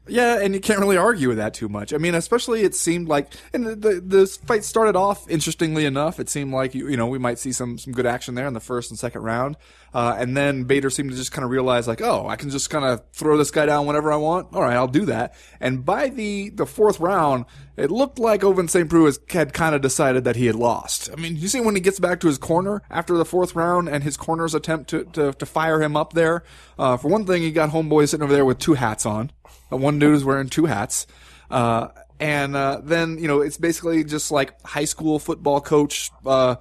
Yeah, and you can't really argue with that too much. I mean, especially it seemed like, and the, the, the fight started off interestingly enough. It seemed like you, you know we might see some some good action there in the first and second round, uh, and then Bader seemed to just kind of realize like, oh, I can just kind of throw this guy down whenever I want. All right, I'll do that. And by the the fourth round, it looked like Ovince St. Preux had kind of decided that he had lost. I mean, you see when he gets back to his corner after the fourth round and his corner's attempt to, to, to fire him up there. Uh, for one thing, he got homeboy sitting over there with two hats on. Uh, one dude is wearing two hats. Uh, and uh, then, you know, it's basically just like high school football coach uh,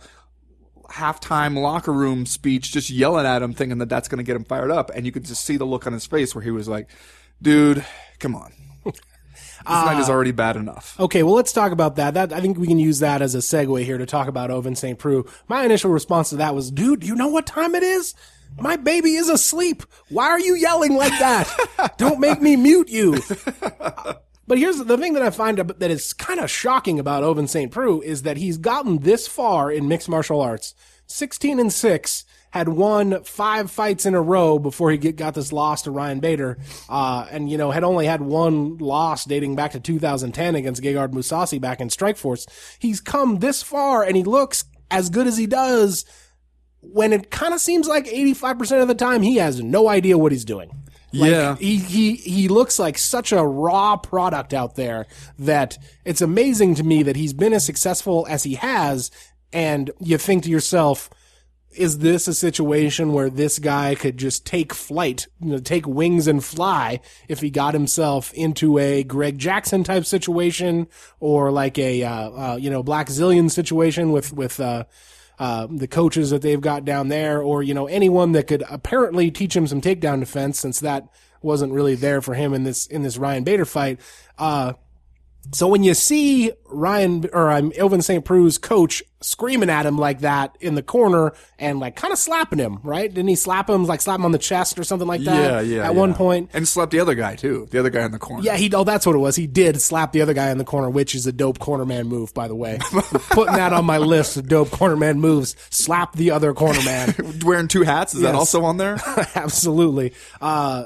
halftime locker room speech, just yelling at him, thinking that that's going to get him fired up. And you could just see the look on his face where he was like, dude, come on. This uh, night is already bad enough. Okay, well, let's talk about that. That I think we can use that as a segue here to talk about Ovince St. Preux. My initial response to that was, dude, you know what time it is? My baby is asleep. Why are you yelling like that? Don't make me mute you. But here's the thing that I find that is kind of shocking about Ovince St. Preux is that he's gotten this far in mixed martial arts. 16 and 6, had won five fights in a row before he get, got this loss to Ryan Bader, uh, and you know had only had one loss dating back to 2010 against Gegard Mousasi back in Strikeforce. He's come this far, and he looks as good as he does when it kind of seems like 85% of the time he has no idea what he's doing. Like, yeah. He, he, he looks like such a raw product out there that it's amazing to me that he's been as successful as he has. And you think to yourself, is this a situation where this guy could just take flight, you know, take wings and fly if he got himself into a Greg Jackson type situation or like a, uh, uh, you know, Blackzilian situation with, with, uh, uh, the coaches that they've got down there, or you know anyone that could apparently teach him some takedown defense, since that wasn't really there for him in this in this Ryan Bader fight. Uh, so when you see Ryan or I'm um, Ovince St. Preux's coach screaming at him like that in the corner and like kind of slapping him, right? Didn't he slap him like slap him on the chest or something like that? Yeah, yeah. At yeah. one point, and slapped the other guy too. The other guy in the corner. Yeah, he. Oh, that's what it was. He did slap the other guy in the corner, which is a dope corner man move, by the way. Putting that on my list of dope corner man moves. Slap the other corner man. Wearing two hats. Is yes. that also on there? Absolutely. Uh,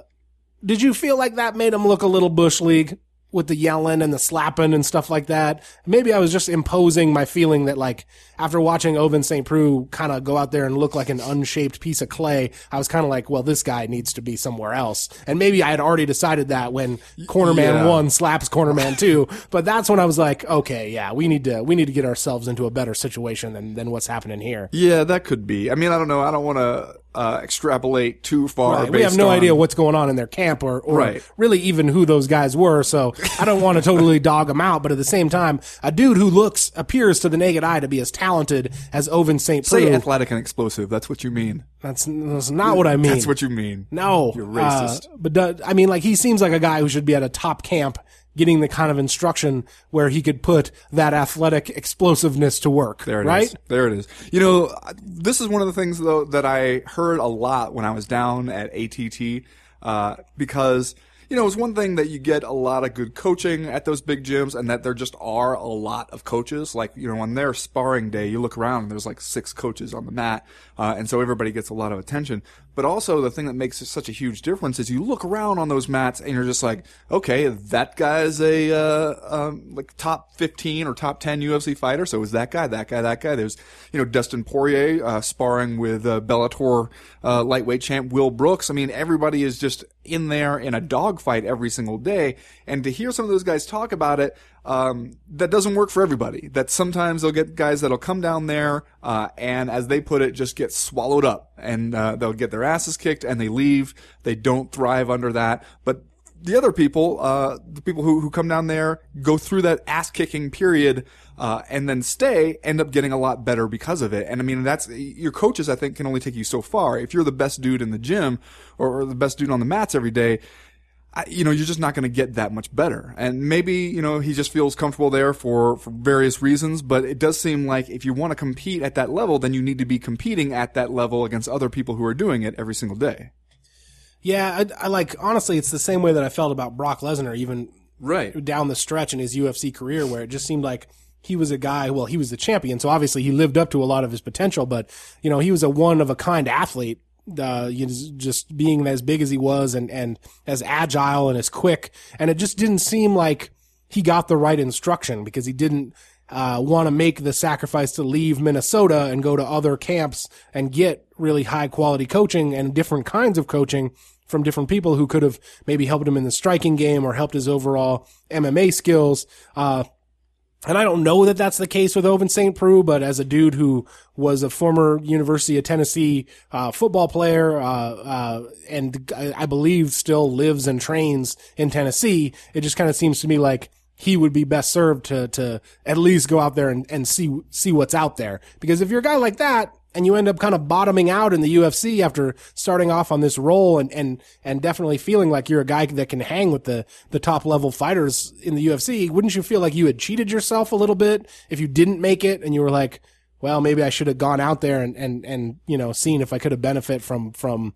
did you feel like that made him look a little bush league? With the yelling and the slapping and stuff like that. Maybe I was just imposing my feeling that like after watching Ovince St. Preux kind of go out there and look like an unshaped piece of clay, I was kind of like, well, this guy needs to be somewhere else. And maybe I had already decided that when Cornerman Yeah. one slaps Cornerman two, but that's when I was like, okay, yeah, we need to we need to get ourselves into a better situation than than what's happening here. Yeah, that could be. I mean, I don't know. I don't want to uh, extrapolate too far. Right. We have no on- idea what's going on in their camp or, or Right. really even who those guys were. So I don't want to totally dog them out. But at the same time, a dude who looks, appears to the naked eye to be as talented as Ovince St. Say Preux. athletic and explosive. That's what you mean. That's, that's not what I mean. That's what you mean. No. You're racist. Uh, but I mean, like, he seems like a guy who should be at a top camp getting the kind of instruction where he could put that athletic explosiveness to work. There it is. right? There it is. You know, this is one of the things though that I heard a lot when I was down at ATT, uh, because you know, it's one thing that you get a lot of good coaching at those big gyms and that there just are a lot of coaches. Like, you know, on their sparring day, you look around and there's like six coaches on the mat. Uh, and so everybody gets a lot of attention. But also the thing that makes such a huge difference is you look around on those mats and you're just like, okay, that guy's a, uh, um, like top 15 or top 10 UFC fighter. So is that guy, that guy, that guy. There's, you know, Dustin Poirier, uh, sparring with, uh, Bellator, uh, lightweight champ Will Brooks. I mean, everybody is just in there in a dogfight every single day. And to hear some of those guys talk about it, um, that doesn't work for everybody. That sometimes they'll get guys that'll come down there, uh, and as they put it, just get swallowed up and, uh, they'll get their asses kicked and they leave. They don't thrive under that. But the other people, uh, the people who, who come down there, go through that ass kicking period, uh, and then stay, end up getting a lot better because of it. And I mean, that's, your coaches, I think, can only take you so far. If you're the best dude in the gym, or, or the best dude on the mats every day, I, you know, you're just not going to get that much better. And maybe, you know, he just feels comfortable there for, for various reasons, but it does seem like if you want to compete at that level, then you need to be competing at that level against other people who are doing it every single day. Yeah. I, I like, honestly, it's the same way that I felt about Brock Lesnar, even Right. down the stretch in his UFC career where it just seemed like he was a guy, well, he was the champion, so obviously he lived up to a lot of his potential, but, you know, he was a one of a kind athlete. Uh, you know, just being as big as he was and, and as agile and as quick. And it just didn't seem like he got the right instruction because he didn't, uh, want to make the sacrifice to leave Minnesota and go to other camps and get really high quality coaching and different kinds of coaching from different people who could have maybe helped him in the striking game or helped his overall MMA skills. Uh, and I don't know that that's the case with Ovince St. Preux, but as a dude who was a former University of Tennessee uh, football player, uh, uh, and I believe still lives and trains in Tennessee, it just kind of seems to me like he would be best served to to at least go out there and, and see see what's out there. Because if you're a guy like that and you end up kind of bottoming out in the UFC after starting off on this role and and and definitely feeling like you're a guy that can hang with the the top level fighters in the UFC, wouldn't you feel like you had cheated yourself a little bit if you didn't make it and you were like, well, maybe I should have gone out there and and and you know seen if I could have benefit from from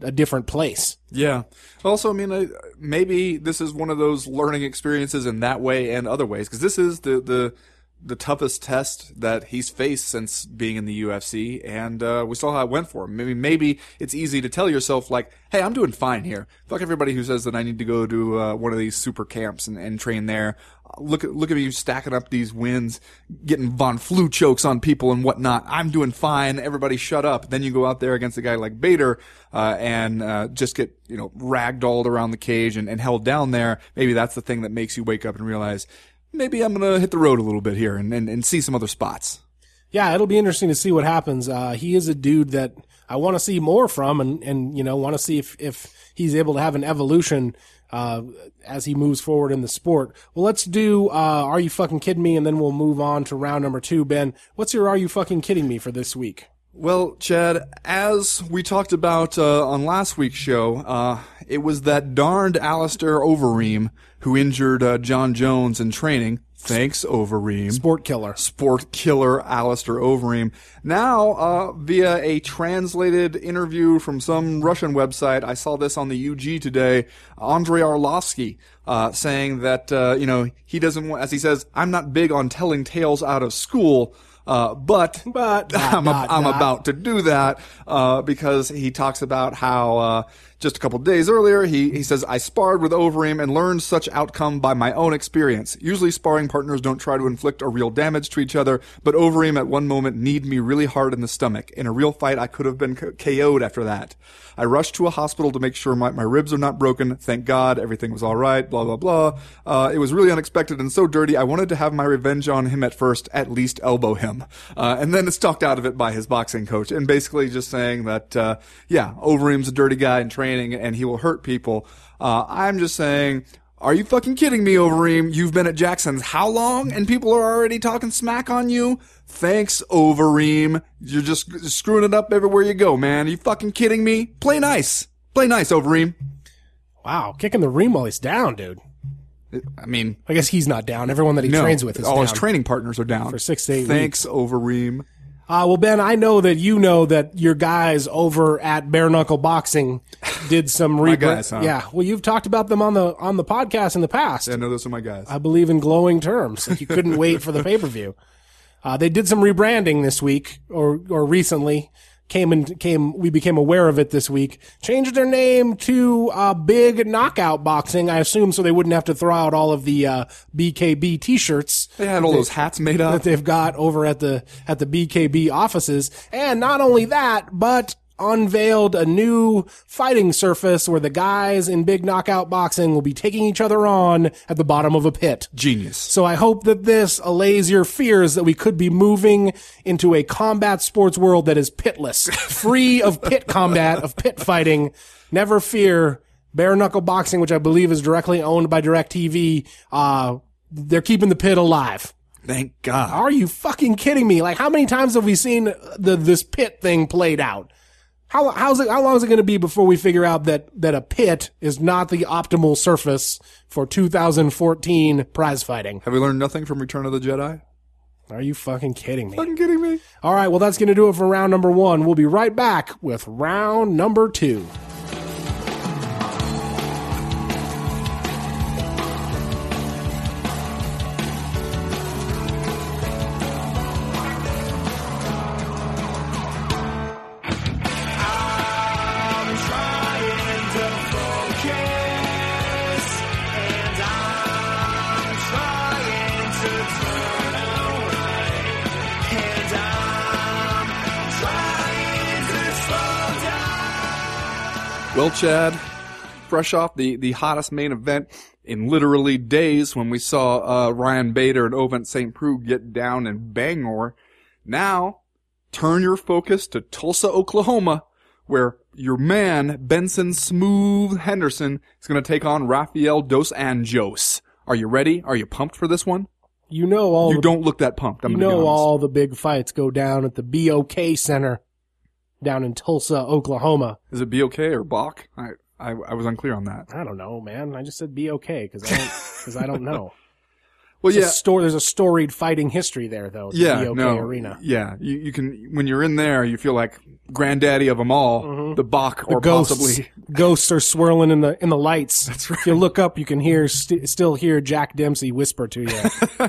a different place. Yeah. Also, I mean, I, maybe this is one of those learning experiences in that way and other ways, because this is the the the toughest test that he's faced since being in the UFC, and uh, we saw how it went for him. Maybe maybe it's easy to tell yourself like, "Hey, I'm doing fine here." Fuck everybody who says that I need to go to uh, one of these super camps and, and train there. Look at look at me stacking up these wins, getting von Flue chokes on people and whatnot. I'm doing fine. Everybody, shut up. Then you go out there against a guy like Bader uh, and uh, just get you know ragdolled around the cage and, and held down there. Maybe that's the thing that makes you wake up and realize maybe I'm gonna hit the road a little bit here and, and, and see some other spots. Yeah, it'll be interesting to see what happens. Uh, he is a dude that I want to see more from, and and you know want to see if if he's able to have an evolution uh, as he moves forward in the sport. Well, let's do. Uh, Are you fucking kidding me? And then we'll move on to round number two. Ben, what's your Are you fucking kidding me for this week? Well, Chad, as we talked about uh, on last week's show, uh, it was that darned Alistair Overeem who injured uh, Jon Jones in training. Thanks, Overeem. Sport killer. sport killer Alistair Overeem. Now, uh, via a translated interview from some Russian website, I saw this on the UG today. Andrei Arlovsky uh, saying that uh, you know he doesn't want, as he says, I'm not big on telling tales out of school. Uh, but But I'm, dot, I'm dot. about to do that uh, because he talks about how uh, just a couple days earlier he, he says I sparred with Overeem and learned such outcome by my own experience. Usually sparring partners don't try to inflict a real damage to each other, but Overeem at one moment kneed me really hard in the stomach. In a real fight, I could have been KO'd after that. I rushed to a hospital to make sure my, my ribs are not broken. Thank God, everything was all right. Blah blah blah. Uh, it was really unexpected and so dirty. I wanted to have my revenge on him at first, at least elbow him, uh, and then it's talked out of it by his boxing coach, and basically just saying that uh, yeah, Overeem's a dirty guy in training and he will hurt people. Uh, I'm just saying. Are you fucking kidding me, Overeem? You've been at Jackson's how long? And people are already talking smack on you? Thanks, Overeem. You're just screwing it up everywhere you go, man. Are you fucking kidding me? Play nice. Play nice, Overeem. Wow, kicking the Reem while he's down, dude. I mean, I guess he's not down. Everyone that he no. trains with is All down. his training partners are down. For six to eight Thanks, Overeem. Uh, well, Ben, I know that you know that your guys over at Bare Knuckle Boxing did some rebra- guys, huh? Yeah, well, you've talked about them on the on the podcast in the past. I know those are my guys. I believe in glowing terms. Like you couldn't wait for the pay per view. Uh, they did some rebranding this week or or recently. Came and came. We became aware of it this week. Changed their name to uh, Big Knockout Boxing. I assume so they wouldn't have to throw out all of the uh, BKB T-shirts they had all those hats made up. that they've got over at the at the BKB offices. And not only that, but unveiled a new fighting surface where the guys in big knockout boxing will be taking each other on at the bottom of a pit. Genius. So I hope that this allays your fears that we could be moving into a combat sports world that is pitless, free of pit combat, of pit fighting. Never fear. Bare knuckle boxing, which I believe is directly owned by DirecTV, uh, they're keeping the pit alive. Thank God. Are you fucking kidding me? Like, how many times have we seen the this pit thing played out? How how's it? How long is it going to be before we figure out that that a pit is not the optimal surface for 2014 prize fighting? Have we learned nothing from Return of the Jedi? Are you fucking kidding me? Fucking kidding me? All right, well, that's going to do it for round number one. We'll be right back with round number two. Well, Chad, fresh off the, the hottest main event in literally days when we saw uh, Ryan Bader and Ovince St. Preux get down in Bangor, now turn your focus to Tulsa, Oklahoma, where your man, Benson Smooth Henderson, is going to take on Rafael Dos Anjos. Are you ready? Are you pumped for this one? You know all You the, don't look that pumped. I'm you know all the big fights go down at the BOK Center down in Tulsa, Oklahoma. Is it BOK or Bach? I, I, I was unclear on that. I don't know, man. I just said BOK because I don't because I don't know. Well, It's a yeah. sto- there's a storied fighting history there, though. the Yeah, BOK no, arena. yeah. You, you can when you're in there, you feel like granddaddy of them all, mm-hmm. the Bach or Ghosts, possibly. ghosts are swirling in the in the lights. That's right. If you look up, you can hear st- still hear Jack Dempsey whisper to you.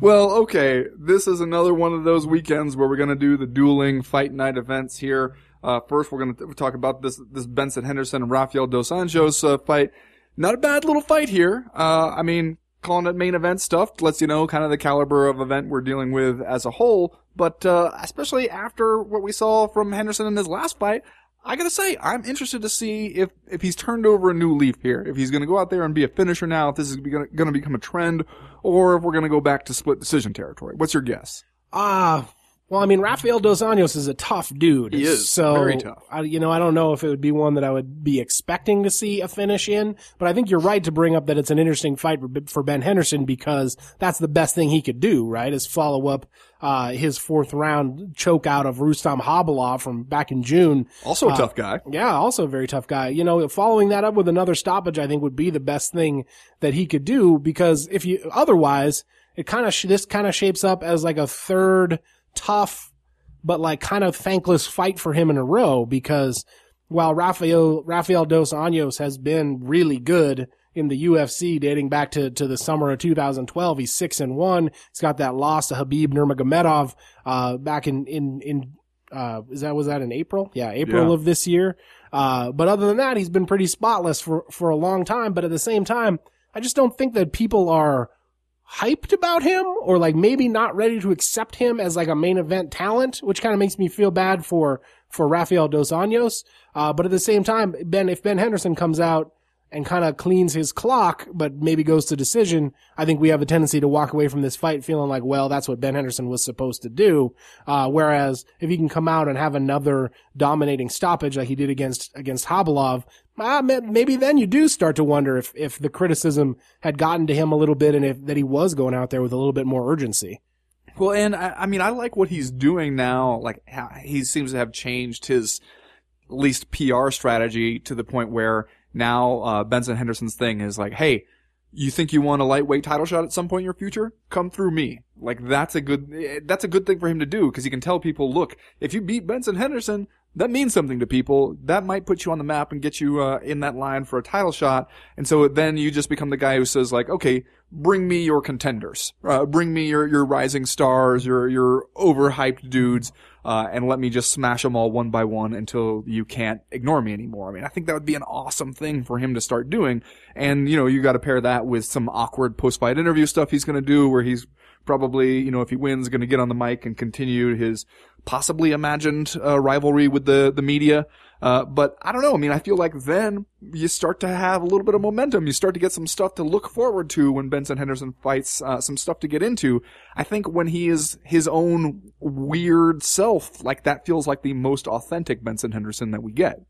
Well, okay, this is another one of those weekends where we're gonna do the dueling fight night events here. Uh, first, we're gonna t- talk about this this Benson Henderson and Rafael dos Anjos uh, fight. Not a bad little fight here. Uh, I mean, calling it main event stuff lets you know kind of the caliber of event we're dealing with as a whole. But uh, especially after what we saw from Henderson in his last fight, I gotta say I'm interested to see if if he's turned over a new leaf here. If he's gonna go out there and be a finisher now, if this is gonna become a trend, or if we're gonna go back to split decision territory. What's your guess? Ah, well, I mean, Rafael Dos Anjos is a tough dude. He is, so very tough. I, you know, I don't know if it would be one that I would be expecting to see a finish in, but I think you're right to bring up that it's an interesting fight for, Ben Henderson because that's the best thing he could do, right? Is follow up uh, his fourth round choke out of Rustam Khabilov from back in June. Also a Uh, tough guy. Yeah, also a very tough guy. You know, following that up with another stoppage, I think would be the best thing that he could do because if you, otherwise, it kind of, sh- this kind of shapes up as like a third tough, but like kind of thankless fight for him in a row because while Rafael, Rafael Dos Anjos has been really good in the UFC dating back to, to the summer of 2012. He's six and one. He's got that loss to Khabib Nurmagomedov, uh, back in, in, in, uh, is that, was that in April? Yeah, April Yeah. of this year. Uh, but other than that, he's been pretty spotless for, for a long time. But at the same time, I just don't think that people are hyped about him or like maybe not ready to accept him as like a main event talent, which kind of makes me feel bad for, for Rafael Dos Anjos. Uh, but at the same time, Ben, if Ben Henderson comes out and kind of cleans his clock, but maybe goes to decision, I think we have a tendency to walk away from this fight feeling like, well, that's what Ben Henderson was supposed to do. Uh, whereas if he can come out and have another dominating stoppage like he did against, against Khabilov, uh, maybe then you do start to wonder if, if the criticism had gotten to him a little bit and if that he was going out there with a little bit more urgency. Well, and I, I mean, I like what he's doing now. Like, he seems to have changed his least PR strategy to the point where now uh, Benson Henderson's thing is like, hey, you think you want a lightweight title shot at some point in your future? Come through me. Like that's a good that's a good thing for him to do because he can tell people, look, if you beat Benson Henderson, that means something to people. That might put you on the map and get you uh, in that line for a title shot. And so then you just become the guy who says like, okay, bring me your contenders, uh, bring me your your rising stars, your your overhyped dudes. Uh, and let me just smash them all one by one until you can't ignore me anymore. I mean, I think that would be an awesome thing for him to start doing. And, you know, you gotta pair that with some awkward post-fight interview stuff he's gonna do where he's probably, you know, if he wins, gonna get on the mic and continue his possibly imagined, uh, rivalry with the, the media. Uh, but I don't know. I mean, I feel like then you start to have a little bit of momentum. You start to get some stuff to look forward to when Benson Henderson fights, uh, some stuff to get into. I think when he is his own weird self, like that feels like the most authentic Benson Henderson that we get.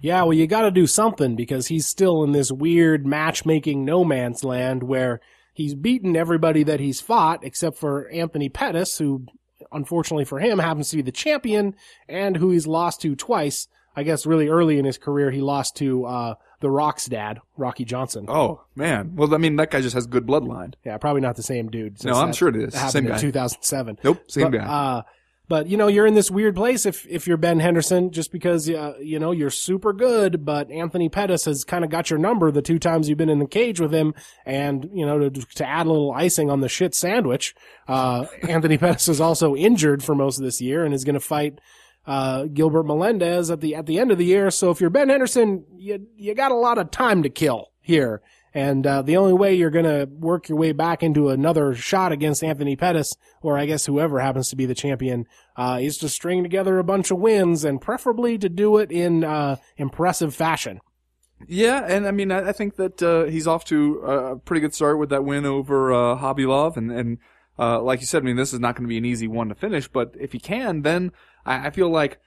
Yeah, well, you got to do something because he's still in this weird matchmaking no man's land where he's beaten everybody that he's fought except for Anthony Pettis, who unfortunately for him happens to be the champion and who he's lost to twice. I guess really early in his career, he lost to, uh, the Rock's dad, Rocky Johnson. Oh, man. Well, I mean, that guy just has good bloodline. Yeah, probably not the same dude. No, I'm that sure it is. Happened Same in guy. 2007. Nope, same but, guy. Uh, but you know, you're in this weird place if if you're Ben Henderson, just because uh, you know you're super good, but Anthony Pettis has kind of got your number the two times you've been in the cage with him, and you know to, to add a little icing on the shit sandwich, uh, Anthony Pettis is also injured for most of this year and is going to fight. Uh, Gilbert Melendez at the at the end of the year. So if you're Ben Henderson, you you got a lot of time to kill here. And uh, the only way you're to work your way back into another shot against Anthony Pettis, or I guess whoever happens to be the champion, uh, is to string together a bunch of wins, and preferably to do it in uh, impressive fashion. Yeah, and I mean, I, I think that uh, he's off to a pretty good start with that win over uh, Hobby Love, and and uh, like you said, I mean, this is not going to be an easy one to finish, but if he can, then I, I feel like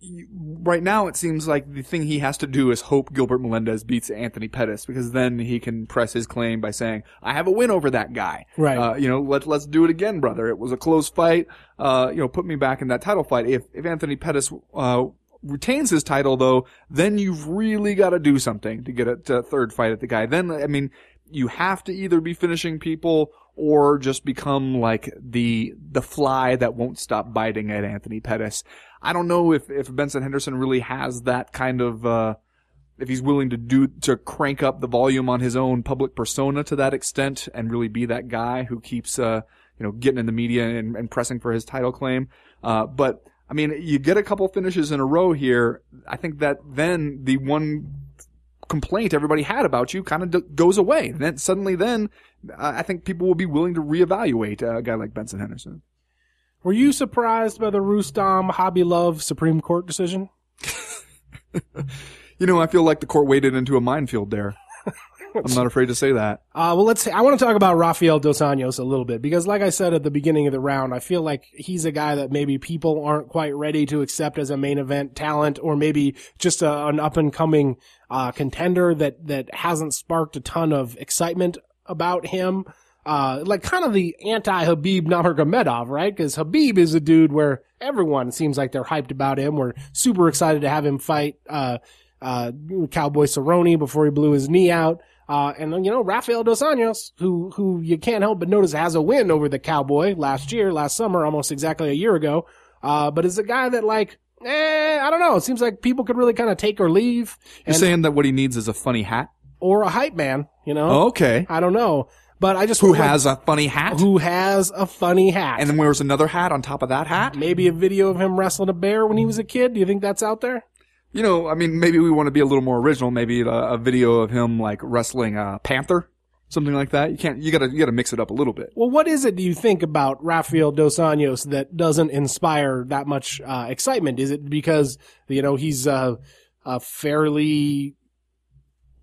right now it seems like the thing he has to do is hope Gilbert Melendez beats Anthony Pettis because then he can press his claim by saying, "I have a win over that guy." Right. Uh, you know, let let's do it again, brother. It was a close fight. Uh, you know, put me back in that title fight. If if Anthony Pettis uh, retains his title, though, then you've really got to do something to get a to a third fight at the guy. Then I mean, you have to either be finishing people or just become like the the fly that won't stop biting at Anthony Pettis. I don't know if if Benson Henderson really has that kind of. Uh, if he's willing to do to crank up the volume on his own public persona to that extent and really be that guy who keeps uh you know getting in the media and, and pressing for his title claim uh but i mean you get a couple finishes in a row here i think that then the one complaint everybody had about you kind of d- goes away. And then suddenly then uh, i think people will be willing to reevaluate uh, a guy like benson henderson. Were you surprised by the Rustam Hobby Love Supreme Court decision? you know i feel like the court waded into a minefield there i'm not afraid to say that Uh, well, let's. I want to talk about Rafael dos Anjos a little bit because, like I said at the beginning of the round, I feel like he's a guy that maybe people aren't quite ready to accept as a main event talent, or maybe just a, an up and coming uh, contender that that hasn't sparked a ton of excitement about him. Uh, like kind of the anti Khabib Nurmagomedov, right? Because Khabib is a dude where everyone seems like they're hyped about him. We're super excited to have him fight uh, uh, Cowboy Cerrone before he blew his knee out. Uh, and then, you know, Rafael Dos Anjos, who, who you can't help but notice has a win over the Cowboy last year, last summer, almost exactly a year ago. Uh, but is a guy that like, eh, I don't know. It seems like people could really kind of take or leave. you're And- saying that what he needs is a funny hat or a hype man. You know, Oh, Okay. I don't know, but I just Who has a funny hat? who has a funny hat and then wears another hat on top of that hat? maybe a video of him wrestling a bear when he was a kid. Do you think that's out there? You know, I mean, maybe we want to be a little more original. Maybe a, a video of him like wrestling a panther, something like that. You can't. You gotta. You gotta mix it up a little bit. Well, what is it do you think about Rafael dos Anjos that doesn't inspire that much uh, excitement? Is it because you know he's uh, a fairly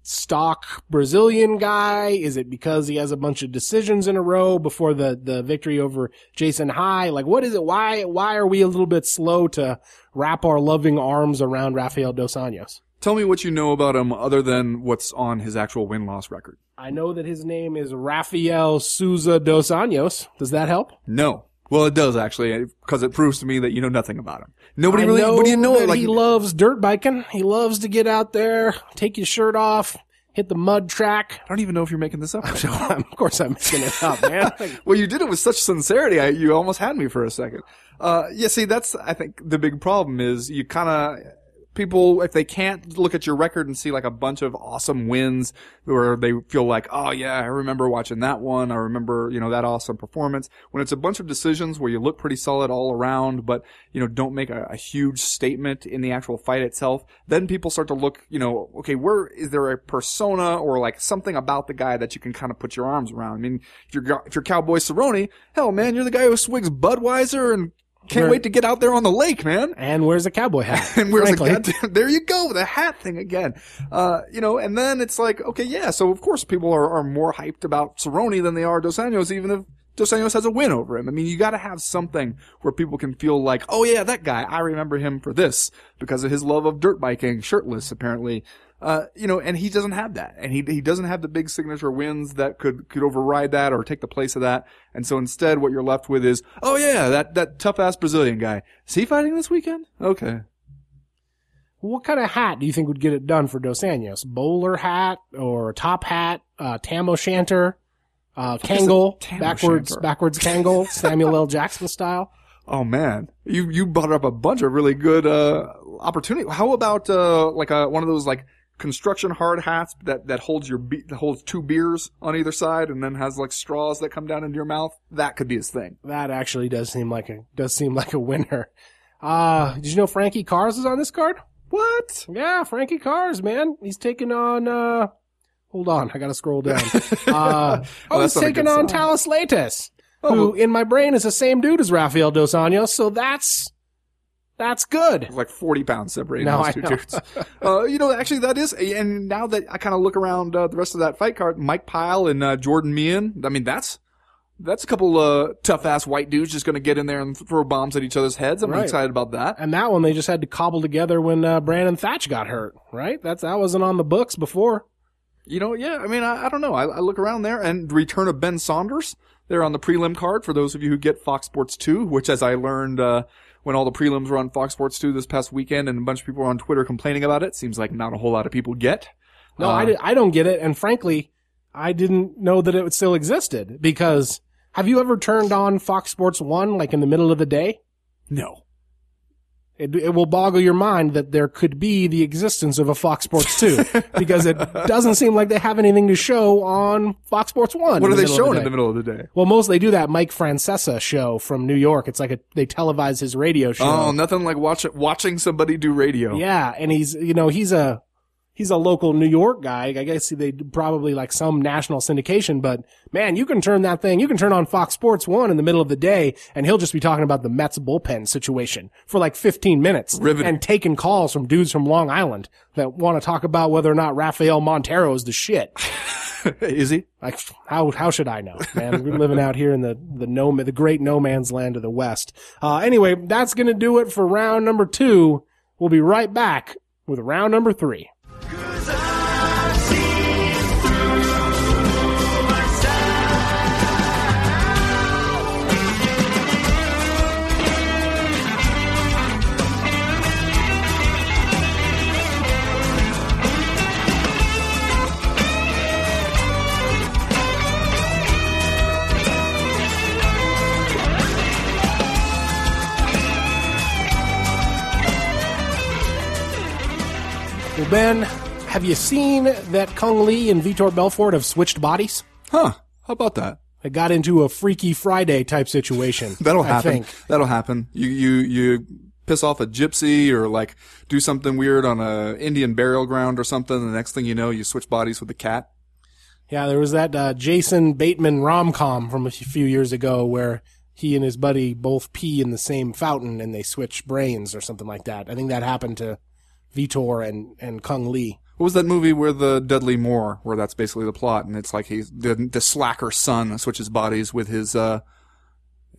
stock Brazilian guy? Is it because he has a bunch of decisions in a row before the the victory over Jason High? Like, what is it? Why why are we a little bit slow to wrap our loving arms around Rafael dos Anjos? Tell me what you know about him other than what's on his actual win loss record. I know that his name is Rafael Souza dos Anjos. Does that help? No. Well, it does actually, because it proves to me that you know nothing about him. Nobody I really. know what do you know? that Like, he loves dirt biking. He loves to get out there, take your shirt off, hit the mud track. I don't even know if you're making this up. Of course I'm making it up, man. Well, you did it with such sincerity. I, you almost had me for a second. Uh, yeah, see, that's, I think the big problem is you kind of, people, if they can't look at your record and see like a bunch of awesome wins where they feel like, oh yeah, I remember watching that one. I remember, you know, that awesome performance. When it's a bunch of decisions where you look pretty solid all around, but, you know, don't make a, a huge statement in the actual fight itself, then people start to look, you know, okay, where is there a persona or like something about the guy that you can kind of put your arms around? I mean, if you're, if you're Cowboy Cerrone, hell man, you're the guy who swigs Budweiser and can't wait to get out there on the lake, man. and where's a cowboy hat? And where's the frankly. goddamn, there you go, the hat thing again. Uh, you know, and then it's like, okay, yeah, so of course people are, are more hyped about Cerrone than they are Dos Anjos, even if Dos Anjos has a win over him. I mean, you gotta have something where people can feel like, oh yeah, that guy, I remember him for this, because of his love of dirt biking, shirtless apparently. Uh, you know, and he doesn't have that. And he, he doesn't have the big signature wins that could, could override that or take the place of that. And so instead what you're left with is, oh yeah, that, that tough ass Brazilian guy. Is he fighting this weekend? Okay. What kind of hat do you think would get it done for Dos Anjos? Bowler hat or top hat? Uh, tam o'shanter? Uh, Kangol? Backwards, o'shanter? backwards Kangol? Samuel L. Jackson style? Oh man, you you brought up a bunch of really good uh opportunity. How about uh like a one of those like construction hard hats that that holds your be- that holds two beers on either side and then has like straws that come down into your mouth? That could be his thing. That actually does seem like a, does seem like a winner. Uh, did you know Frankie Cars is on this card? What? Yeah, Frankie Cars, man. He's taking on, uh, hold on, I gotta scroll down. Uh, oh, he's taking on. Thales Leites, Oh, who in my brain is the same dude as Rafael Dos Anjos, so that's, that's good. Like forty pounds separating No, those two dudes. uh, you know, actually, that is. And now that I kind of look around uh, the rest of that fight card, Mike Pyle and uh, Jordan Mein. I mean, that's that's a couple uh, tough ass white dudes just going to get in there and throw bombs at each other's heads. I'm Right. excited about that. And that one they just had to cobble together when, uh, Brandon Thatch got hurt, right? That's, that wasn't on the books before. You know, yeah, I mean, I, I don't know. I, I look around there and the return of Ben Saunders there on the prelim card for those of you who get Fox Sports 2, which as I learned, uh, when all the prelims were on Fox Sports 2 this past weekend and a bunch of people were on Twitter complaining about it, seems like not a whole lot of people get. No, Uh, I, I don't get it. And frankly, I didn't know that it still existed because have you ever turned on Fox Sports 1 like in the middle of the day? No. It, it will boggle your mind that there could be the existence of a Fox Sports 2 because it doesn't seem like they have anything to show on Fox Sports 1. What are the they showing the in the middle of the day? Well, mostly they do that Mike Francesa show from New York. It's like a, they televise his radio show. Oh, nothing like watch, watching somebody do radio. Yeah, and he's you know he's a he's a local New York guy. I guess they probably like some national syndication, but man, you can turn that thing. You can turn on Fox Sports One in the middle of the day, and he'll just be talking about the Mets bullpen situation for like 15 minutes, Riveting. and taking calls from dudes from Long Island that want to talk about whether or not Rafael Montero is the shit. is he? Like how how should I know, man? We're living out here in the the no the great no man's land of the West. Uh, anyway, that's gonna do it for round number two. We'll be right back with round number three. Have you seen that Cung Le and Vitor Belfort have switched bodies? Huh. How about that? It got into a Freaky Friday type situation. That'll I happen. think. That'll happen. You you you piss off a gypsy or like do something weird on a Indian burial ground or something. The next thing you know, you switch bodies with the cat. Yeah, there was that uh, Jason Bateman rom com from a few years ago where he and his buddy both pee in the same fountain and they switch brains or something like that. I think that happened to Vitor and, and Cung Le. What was that movie where the Dudley Moore, where that's basically the plot, and it's like he's the, the slacker son switches bodies with his uh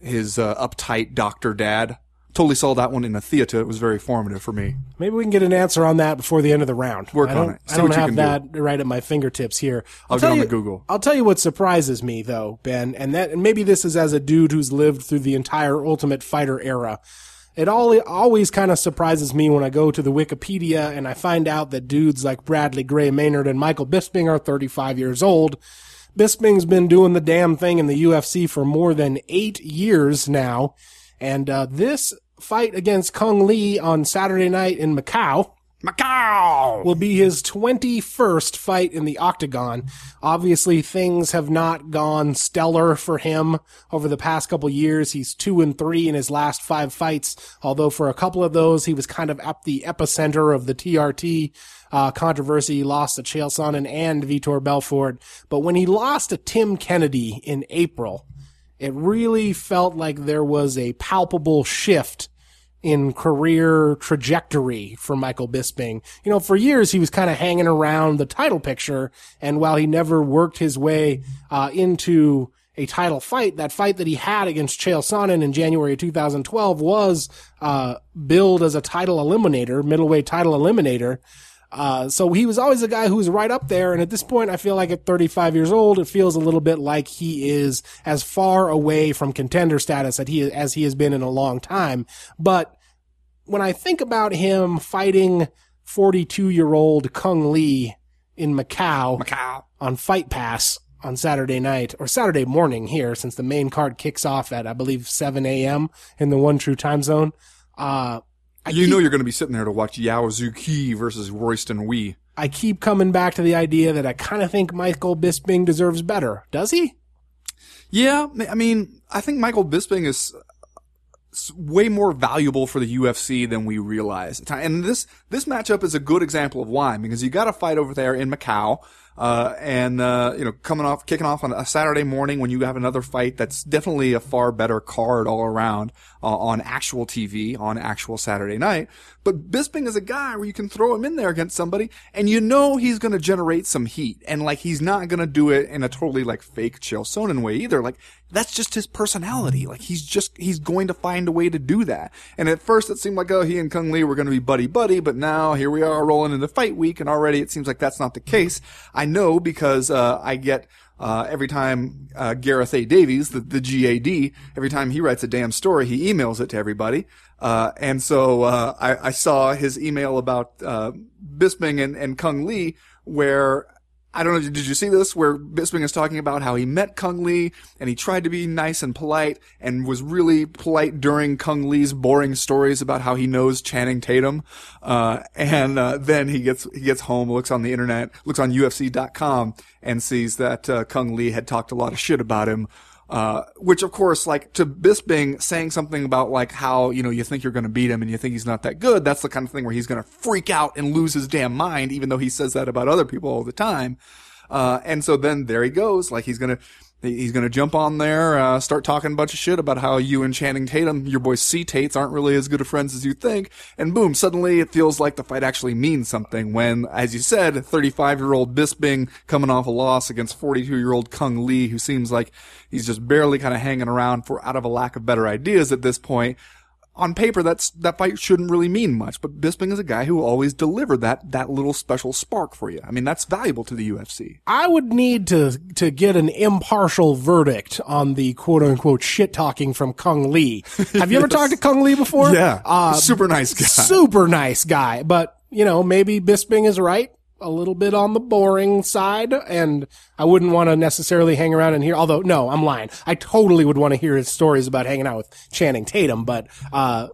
his uh, uptight doctor dad. Totally saw that one in a theater. It was very formative for me. Maybe we can get an answer on that before the end of the round. Work I on it. See I don't have that right at my fingertips here. I'll tell get on you, the Google. I'll tell you what surprises me though, Ben, and that and maybe this is as a dude who's lived through the entire Ultimate Fighter era. It all always kind of surprises me when I go to the Wikipedia and I find out that dudes like Bradley Gray Maynard and Michael Bisping are 35 years old. Bisping's been doing the damn thing in the UFC for more than eight years now. And uh, this fight against Cung Le on Saturday night in Macau Macau. will be his 21st fight in the octagon. Obviously, things have not gone stellar for him over the past couple years. He's two and three in his last five fights, although for a couple of those, he was kind of at the epicenter of the TRT uh, controversy. He lost to Chael Sonnen and Vitor Belfort. But when he lost to Tim Kennedy in April, it really felt like there was a palpable shift in career trajectory for Michael Bisping. You know, for years he was kind of hanging around the title picture, and while he never worked his way uh, into a title fight, that fight that he had against Chael Sonnen in January of 2012 was uh, billed as a title eliminator, middleweight title eliminator. Uh, so he was always a guy who was right up there. And at this point, I feel like at 35 years old, it feels a little bit like he is as far away from contender status as he, as he has been in a long time. But when I think about him fighting 42 year old Cung Le in Macau, Macau. on Fight Pass on Saturday night or Saturday morning here, since the main card kicks off at, I believe, 7 a.m. in the one true time zone. Uh, I You keep- know you're going to be sitting there to watch Yao Zhikui versus Royston Wee. I keep coming back to the idea that I kind of think Michael Bisping deserves better. Does he? Yeah, I mean, I think Michael Bisping is way more valuable for the UFC than we realize. And this this matchup is a good example of why, because you got a fight over there in Macau. Uh, and, uh, you know, coming off, kicking off on a Saturday morning when you have another fight that's definitely a far better card all around, uh, on actual TV, on actual Saturday night. But Bisping is a guy where you can throw him in there against somebody and you know he's gonna generate some heat. And like, he's not gonna do it in a totally like fake Chael Sonnen way either. Like, that's just his personality. Like, he's just, he's going to find a way to do that. And at first it seemed like, oh, he and Cung Le were gonna be buddy buddy, but now here we are rolling into fight week and already it seems like that's not the case. I know because, uh, I get, uh, every time uh, Gareth A. Davies, the, the GAD, every time he writes a damn story, he emails it to everybody. Uh, and so uh, I, I saw his email about uh, Bisping and, and Cung Le, where I don't know, did you see this? Where Bisping is talking about how he met Cung Le and he tried to be nice and polite and was really polite during Cung Le's boring stories about how he knows Channing Tatum. Uh, and, uh, then he gets, he gets home, looks on the internet, looks on UFC.com and sees that, uh, Cung Le had talked a lot of shit about him. Uh, which of course, like to Bisping saying something about like how, you know, you think you're going to beat him and you think he's not that good. That's the kind of thing where he's going to freak out and lose his damn mind, even though he says that about other people all the time. Uh, and so then there he goes. Like he's gonna, he's gonna jump on there, uh, start talking a bunch of shit about how you and Channing Tatum, your boy C Tates, aren't really as good of friends as you think. And boom, suddenly it feels like the fight actually means something when, as you said, 35 year old Bisping coming off a loss against 42 year old Cung Le, who seems like he's just barely kind of hanging around for out of a lack of better ideas at this point on paper, that's that fight shouldn't really mean much. But Bisping is a guy who always deliver that that little special spark for you. I mean, that's valuable to the UFC. I would need to to get an impartial verdict on the quote unquote shit talking from Cung Le. Have you ever talked to Cung Le before? Uh, super nice guy. super nice guy. But, you know, maybe Bisping is right. A little bit on the boring side, and I wouldn't want to necessarily hang around and hear, although, no, I'm lying. I totally would want to hear his stories about hanging out with Channing Tatum, but, uh,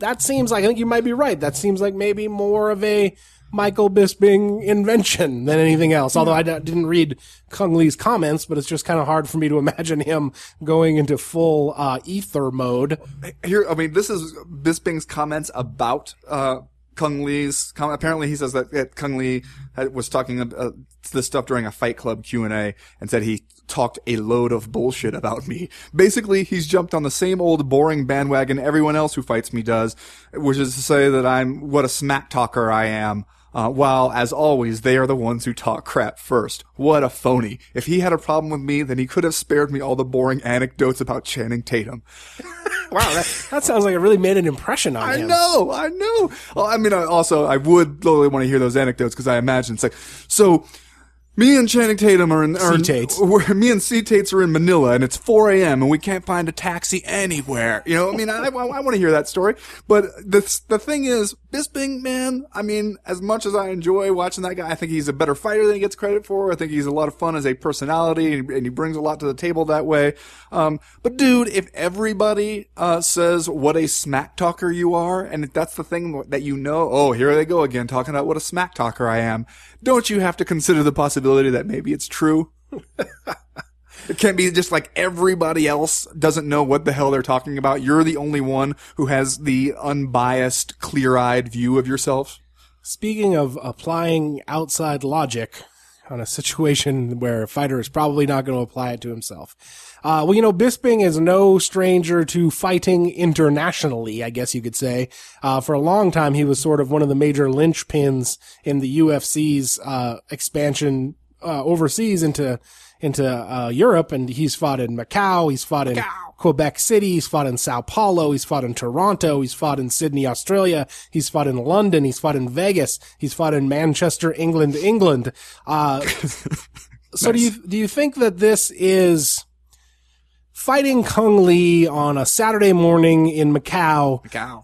that seems like I think you might be right. That seems like maybe more of a Michael Bisping invention than anything else. Although I d- didn't read Cung Le's comments, but it's just kind of hard for me to imagine him going into full uh, ether mode. Here, I mean, this is Bisping's comments about uh, Cung Le's. Apparently, he says that, that Cung Le had, was talking uh, this stuff during a Fight Club Q and A, and said he talked a load of bullshit about me. Basically, he's jumped on the same old boring bandwagon everyone else who fights me does, which is to say that I'm what a smack talker I am. Uh, while, as always, they are the ones who talk crap first. What a phony. If he had a problem with me, then he could have spared me all the boring anecdotes about Channing Tatum. Wow, that, that sounds like it really made an impression on you. I him. know, I know. Well, I mean, I also, I would really want to hear those anecdotes because I imagine it's like, so, me and Channing Tatum are in, are in C-Tates. we're- me and C Tates are in Manila and it's 4 a.m. and we can't find a taxi anywhere. You know, I mean, I, I, want to hear that story. But the, the thing is, Bisping, man, I mean, as much as I enjoy watching that guy, I think he's a better fighter than he gets credit for. I think he's a lot of fun as a personality and, and he brings a lot to the table that way. Um, but dude, if everybody, uh, says what a smack talker you are, and if that's the thing that you know, oh, here they go again, talking about what a smack talker I am, don't you have to consider the possibility that maybe it's true? It can't be just like everybody else doesn't know what the hell they're talking about. You're the only one who has the unbiased, clear-eyed view of yourself. Speaking of applying outside logic on a situation where a fighter is probably not going to apply it to himself. Uh, well, you know, Bisping is no stranger to fighting internationally, I guess you could say. Uh, for a long time, he was sort of one of the major linchpins in the UFC's, uh, expansion, uh, overseas into, into, uh, Europe. And he's fought in Macau. He's fought in Quebec City. He's fought in Sao Paulo. He's fought in Toronto. He's fought in Sydney, Australia. He's fought in London. He's fought in Vegas. He's fought in Manchester, England, England. Uh, so do you, do you think that this is fighting Cung Le on a Saturday morning in Macau? Cow.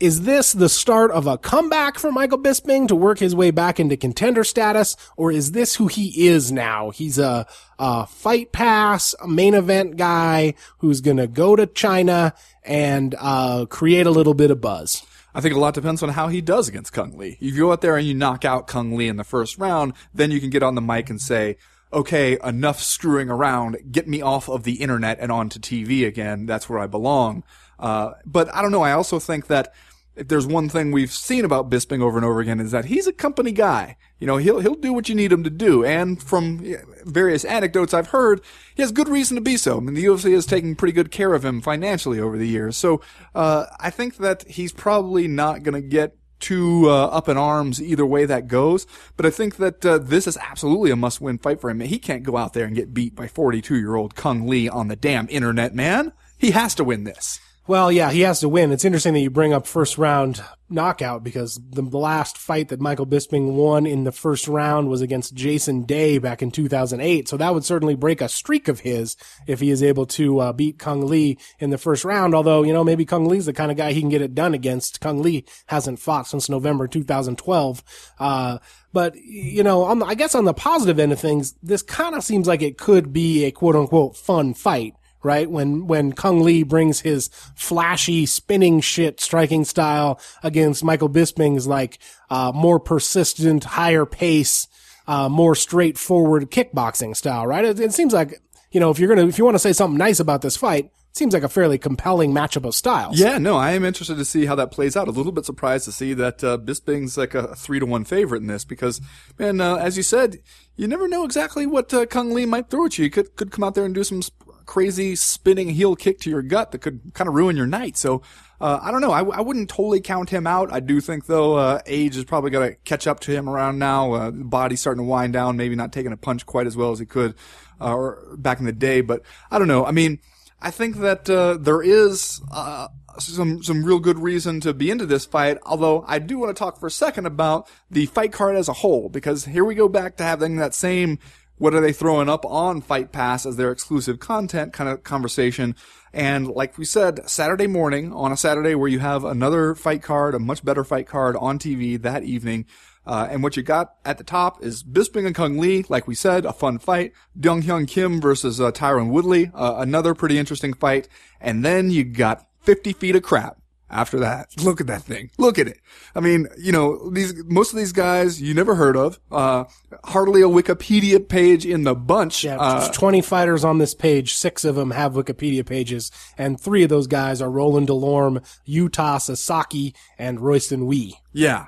Is this the start of a comeback for Michael Bisping to work his way back into contender status, or is this who he is now? He's a, a fight pass, a main event guy who's gonna go to China and uh, create a little bit of buzz. I think a lot depends on how he does against Cung Le. If you go out there and you knock out Cung Le in the first round, then you can get on the mic and say, okay, enough screwing around. Get me off of the internet and onto TV again. That's where I belong. Uh, but I don't know. I also think that if there's one thing we've seen about Bisping over and over again is that he's a company guy. You know, he'll he'll do what you need him to do. And from various anecdotes I've heard, he has good reason to be so. I mean, the UFC has taken pretty good care of him financially over the years. So uh, I think that he's probably not going to get too uh, up in arms either way that goes. But I think that uh, this is absolutely a must-win fight for him. He can't go out there and get beat by 42-year-old Cung Le on the damn internet, man. He has to win this. Well, yeah, he has to win. It's interesting that you bring up first round knockout because the last fight that Michael Bisping won in the first round was against Jason Day back in 2008. So that would certainly break a streak of his if he is able to uh, beat Cung Le in the first round. Although, you know, maybe Cung Le's the kind of guy he can get it done against. Cung Le hasn't fought since November 2012. Uh, but, you know, on the, I guess on the positive end of things, this kind of seems like it could be a quote unquote fun fight right? When, when Cung Le brings his flashy spinning shit striking style against Michael Bisping's like, uh, more persistent, higher pace, uh, more straightforward kickboxing style, right? It, it seems like, you know, if you're gonna, if you want to say something nice about this fight, it seems like a fairly compelling matchup of styles. Yeah, no, I am interested to see how that plays out. A little bit surprised to see that uh, Bisping's like a three to one favorite in this because, man, uh, as you said, you never know exactly what uh, Cung Le might throw at you. He could could come out there and do some crazy spinning heel kick to your gut that could kind of ruin your night. So. Uh, I don't know. I, I wouldn't totally count him out. I do think though, uh, age is probably going to catch up to him around now. Uh, starting to wind down, maybe not taking a punch quite as well as he could, uh, or back in the day. But I don't know. I mean, I think that uh, there is uh, some some real good reason to be into this fight. Although I do want to talk for a second about the fight card as a whole, because here we go back to having that same what are they throwing up on Fight Pass as their exclusive content kind of conversation. And like we said, Saturday morning on a Saturday where you have another fight card, a much better fight card on TV that evening. Uh, and what you got at the top is Bisping and Cung Le, like we said, a fun fight. Dong Hyun Kim versus uh, Tyron Woodley, uh, another pretty interesting fight. And then you got 50 feet of crap. After that. Look at that thing. Look at it. I mean, you know, these, most of these guys you never heard of, uh, hardly a Wikipedia page in the bunch. Yeah, Uh, there's 20 fighters on this page. Six of them have Wikipedia pages, and three of those guys are Roland Delorme, Yuta Sasaki, and Royston Wee. yeah.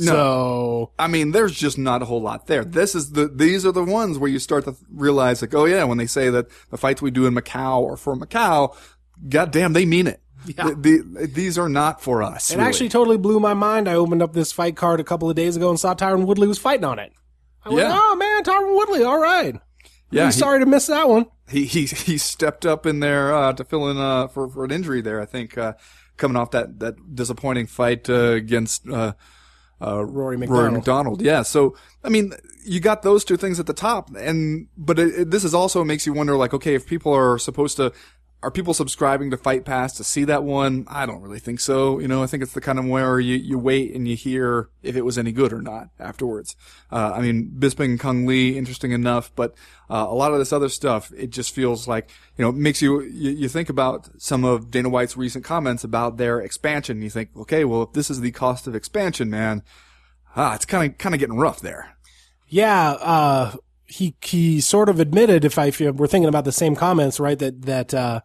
No. So, I mean, there's just not a whole lot there. This is the, these are the ones where you start to realize like, oh yeah, when they say that the fights we do in Macau or for Macau, goddamn, they mean it. Yeah. The- the- these are not for us. it really. actually totally blew my mind. I opened up this fight card a couple of days ago and saw Tyron Woodley was fighting on it. I went, Yeah. oh man, Tyron Woodley, all right. yeah, he- sorry to miss that one. he he he stepped up in there uh, to fill in uh, for for an injury there. I think uh, coming off that that disappointing fight uh, against uh, uh, Rory Rory MacDonald. MacDonald. Yeah. So I mean, you got those two things at the top, and but it, it, this is also makes you wonder, like, okay, if people are supposed to. Are people subscribing to Fight Pass to see that one? I don't really think so. You know, I think it's the kind of where you, you wait and you hear if it was any good or not afterwards. Uh, I mean, Bisping and Cung Le, interesting enough, but uh, a lot of this other stuff, it just feels like, you know, it makes you, you, you think about some of Dana White's recent comments about their expansion. You think, okay, well, if this is the cost of expansion, man, ah, it's kind of, kind of getting rough there. Yeah, uh, he he sort of admitted, if I if we're thinking about the same comments, right, that that uh,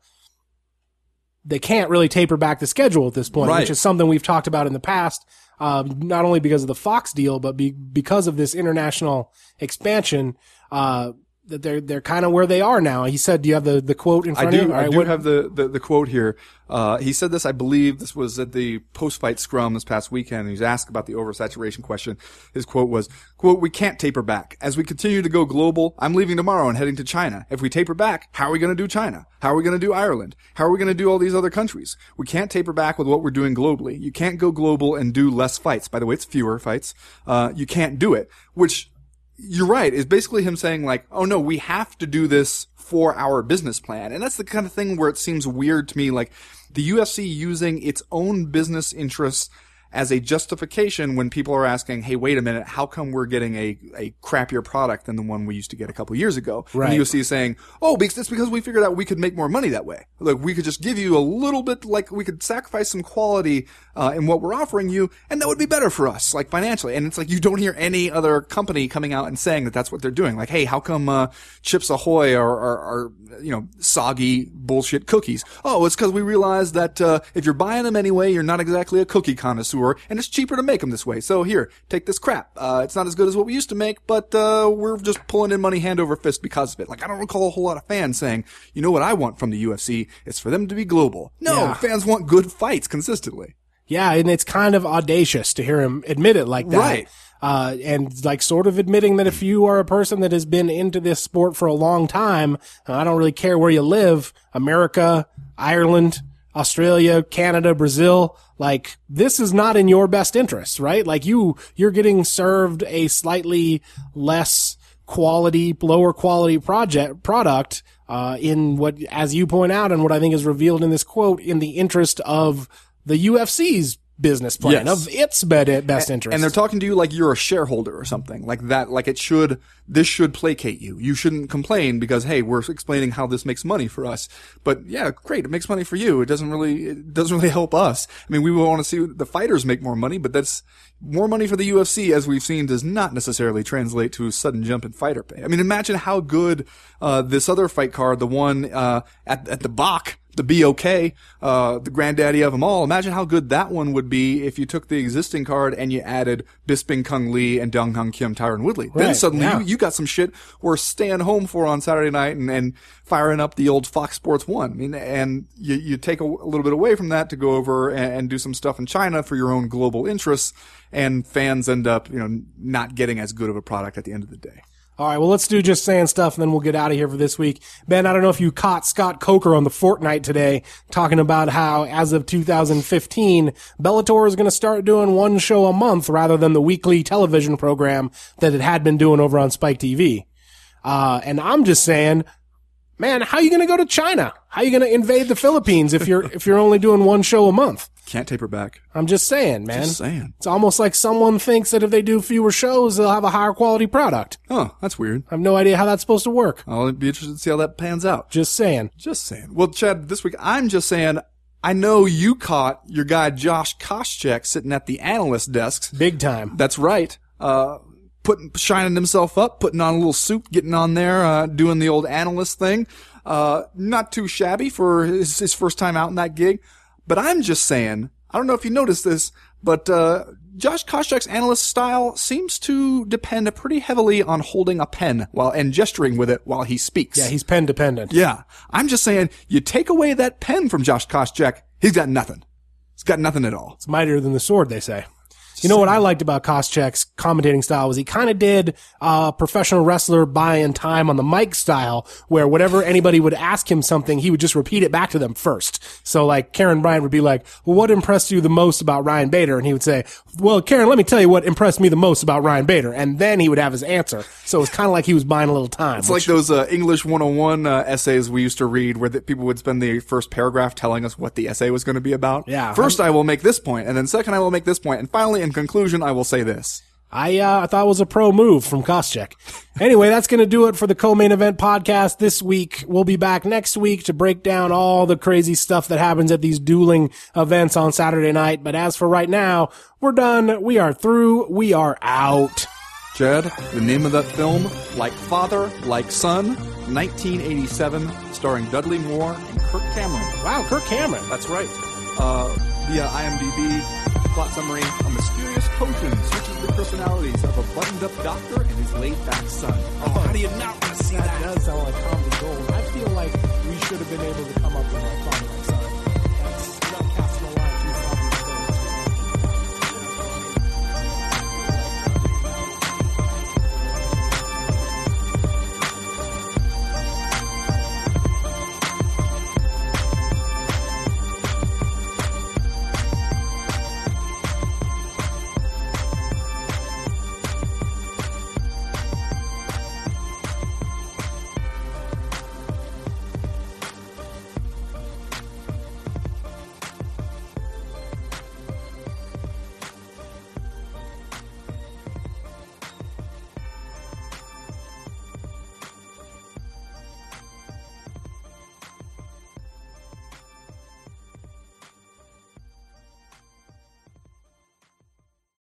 they can't really taper back the schedule at this point, Right. which is something we've talked about in the past. Uh, not only because of the Fox deal, but be, because of this international expansion. Uh, they're they're kind of where they are now. He said, "Do you have the, the quote in I front of you?" All I right, do what- have the, the, the quote here. Uh, he said this, I believe this was at the post-fight scrum this past weekend. He was asked about the oversaturation question. His quote was, quote, we can't taper back. As we continue to go global, I'm leaving tomorrow and heading to China. If we taper back, how are we going to do China? How are we going to do Ireland? How are we going to do all these other countries? We can't taper back with what we're doing globally. You can't go global and do less fights. By the way, it's fewer fights. Uh, you can't do it, which you're right. It's basically him saying like, "Oh no, we have to do this for our business plan," and that's the kind of thing where it seems weird to me, like the UFC using its own business interests as a justification when people are asking, "Hey, wait a minute, how come we're getting a a crappier product than the one we used to get a couple years ago?" Right. And the UFC is saying, "Oh, because it's because we figured out we could make more money that way. Like we could just give you a little bit, like we could sacrifice some quality uh, in what we're offering you, and that would be better for us, like financially." And it's like you don't hear any other company coming out and saying that that's what they're doing. Like, hey, how come uh, Chips Ahoy are, are, are you know soggy bullshit cookies? Oh, it's because we realized that uh, if you're buying them anyway, you're not exactly a cookie connoisseur, and it's cheaper to make them this way. So here, take this crap. Uh, it's not as good as what we used to make, but uh, we're just pulling in money hand over fist because of it. Like I don't recall a whole lot of fans saying, you know what I want from the UFC? It's for them to be global. No, Yeah. fans want good fights consistently. Yeah, and it's kind of audacious to hear him admit it like that. Right. Uh, and like sort of admitting that if you are a person that has been into this sport for a long time, uh, I don't really care where you live, America, Ireland, Australia, Canada, Brazil, like this is not in your best interest, right? Like you, you're getting served a slightly less quality, lower quality project, product, uh, in what, as you point out, and what I think is revealed in this quote, in the interest of the UFC's business plan, Yes. of its be- best interest. And they're talking to you like you're a shareholder or something like that. Like it should, this should placate you. You shouldn't complain because, hey, we're explaining how this makes money for us. But yeah, great. It makes money for you. It doesn't really, it doesn't really help us. I mean, we want to see the fighters make more money, but that's more money for the UFC as we've seen does not necessarily translate to a sudden jump in fighter pay. I mean, imagine how good, uh, this other fight card, the one, uh, at, at the Bach, the BOK, uh, the granddaddy of them all. Imagine how good that one would be if you took the existing card and you added Bisping Cung Le and Dong Hyun Kim, Tyron Woodley. then suddenly yeah. you, you got some shit we're staying home for on Saturday night and, and firing up the old Fox Sports One. I mean, and you, you take a, a little bit away from that to go over and, and do some stuff in China for your own global interests, and fans end up, you know, not getting as good of a product at the end of the day. All right, well, let's do just saying stuff, and then we'll get out of here for this week. Ben, I don't know if you caught Scott Coker on the Fortnite today talking about how, as of 2015, Bellator is going to start doing one show a month rather than the weekly television program that it had been doing over on Spike TV. Uh, and I'm just saying, man, how are you going to go to China? How are you going to invade the Philippines if you're if you're only doing one show a month? Can't taper back. I'm just saying, man. Just saying. It's almost like someone thinks that if they do fewer shows, they'll have a higher quality product. Oh, that's weird. I have no idea how that's supposed to work. I'll be interested to see how that pans out. Just saying. Just saying. Well, Chad, this week I'm just saying I know you caught your guy Josh Koscheck sitting at the analyst desks. Big time. That's right. Uh, putting, shining himself up, putting on a little suit, getting on there, uh, doing the old analyst thing. Uh, not too shabby for his, his first time out in that gig. But I'm just saying, I don't know if you noticed this, but, uh, Josh Koscheck's analyst style seems to depend pretty heavily on holding a pen while and gesturing with it while he speaks. Yeah, he's pen dependent. Yeah. I'm just saying, you take away that pen from Josh Koscheck, he's got nothing. He's got nothing at all. It's mightier than the sword, they say. You know what I liked about Koscheck's commentating style was he kind of did uh, professional wrestler buying time on the mic style, where whatever anybody would ask him something, he would just repeat it back to them first. So like Karyn Bryant would be like, "Well, what impressed you the most about Ryan Bader?" And he would say, "Well, Karen, let me tell you what impressed me the most about Ryan Bader," and then he would have his answer. So it was kind of like he was buying a little time. It's like those uh, English 101 uh, essays we used to read where the, people would spend the first paragraph telling us what the essay was going to be about. Yeah. First, I will make this point, and then second, I will make this point, and finally, in conclusion, I will say this. I uh, I thought it was a pro move from Koscheck. Anyway, that's going to do it for the co-main event podcast this week. We'll be back next week to break down all the crazy stuff that happens at these dueling events on Saturday night. But as for right now, we're done. We are through. We are out. Jed, the name of that film, Like Father, Like Son, 1987, starring Dudley Moore and Kirk Cameron. Wow, Kirk Cameron. That's right. Uh, via IMDb, plot summary, a mysterious potion switches the personalities of a buttoned-up doctor and his laid-back son. Oh, how do you not want to see That that? does sound like comedy gold. I feel like we should have been able to come up with Like Son.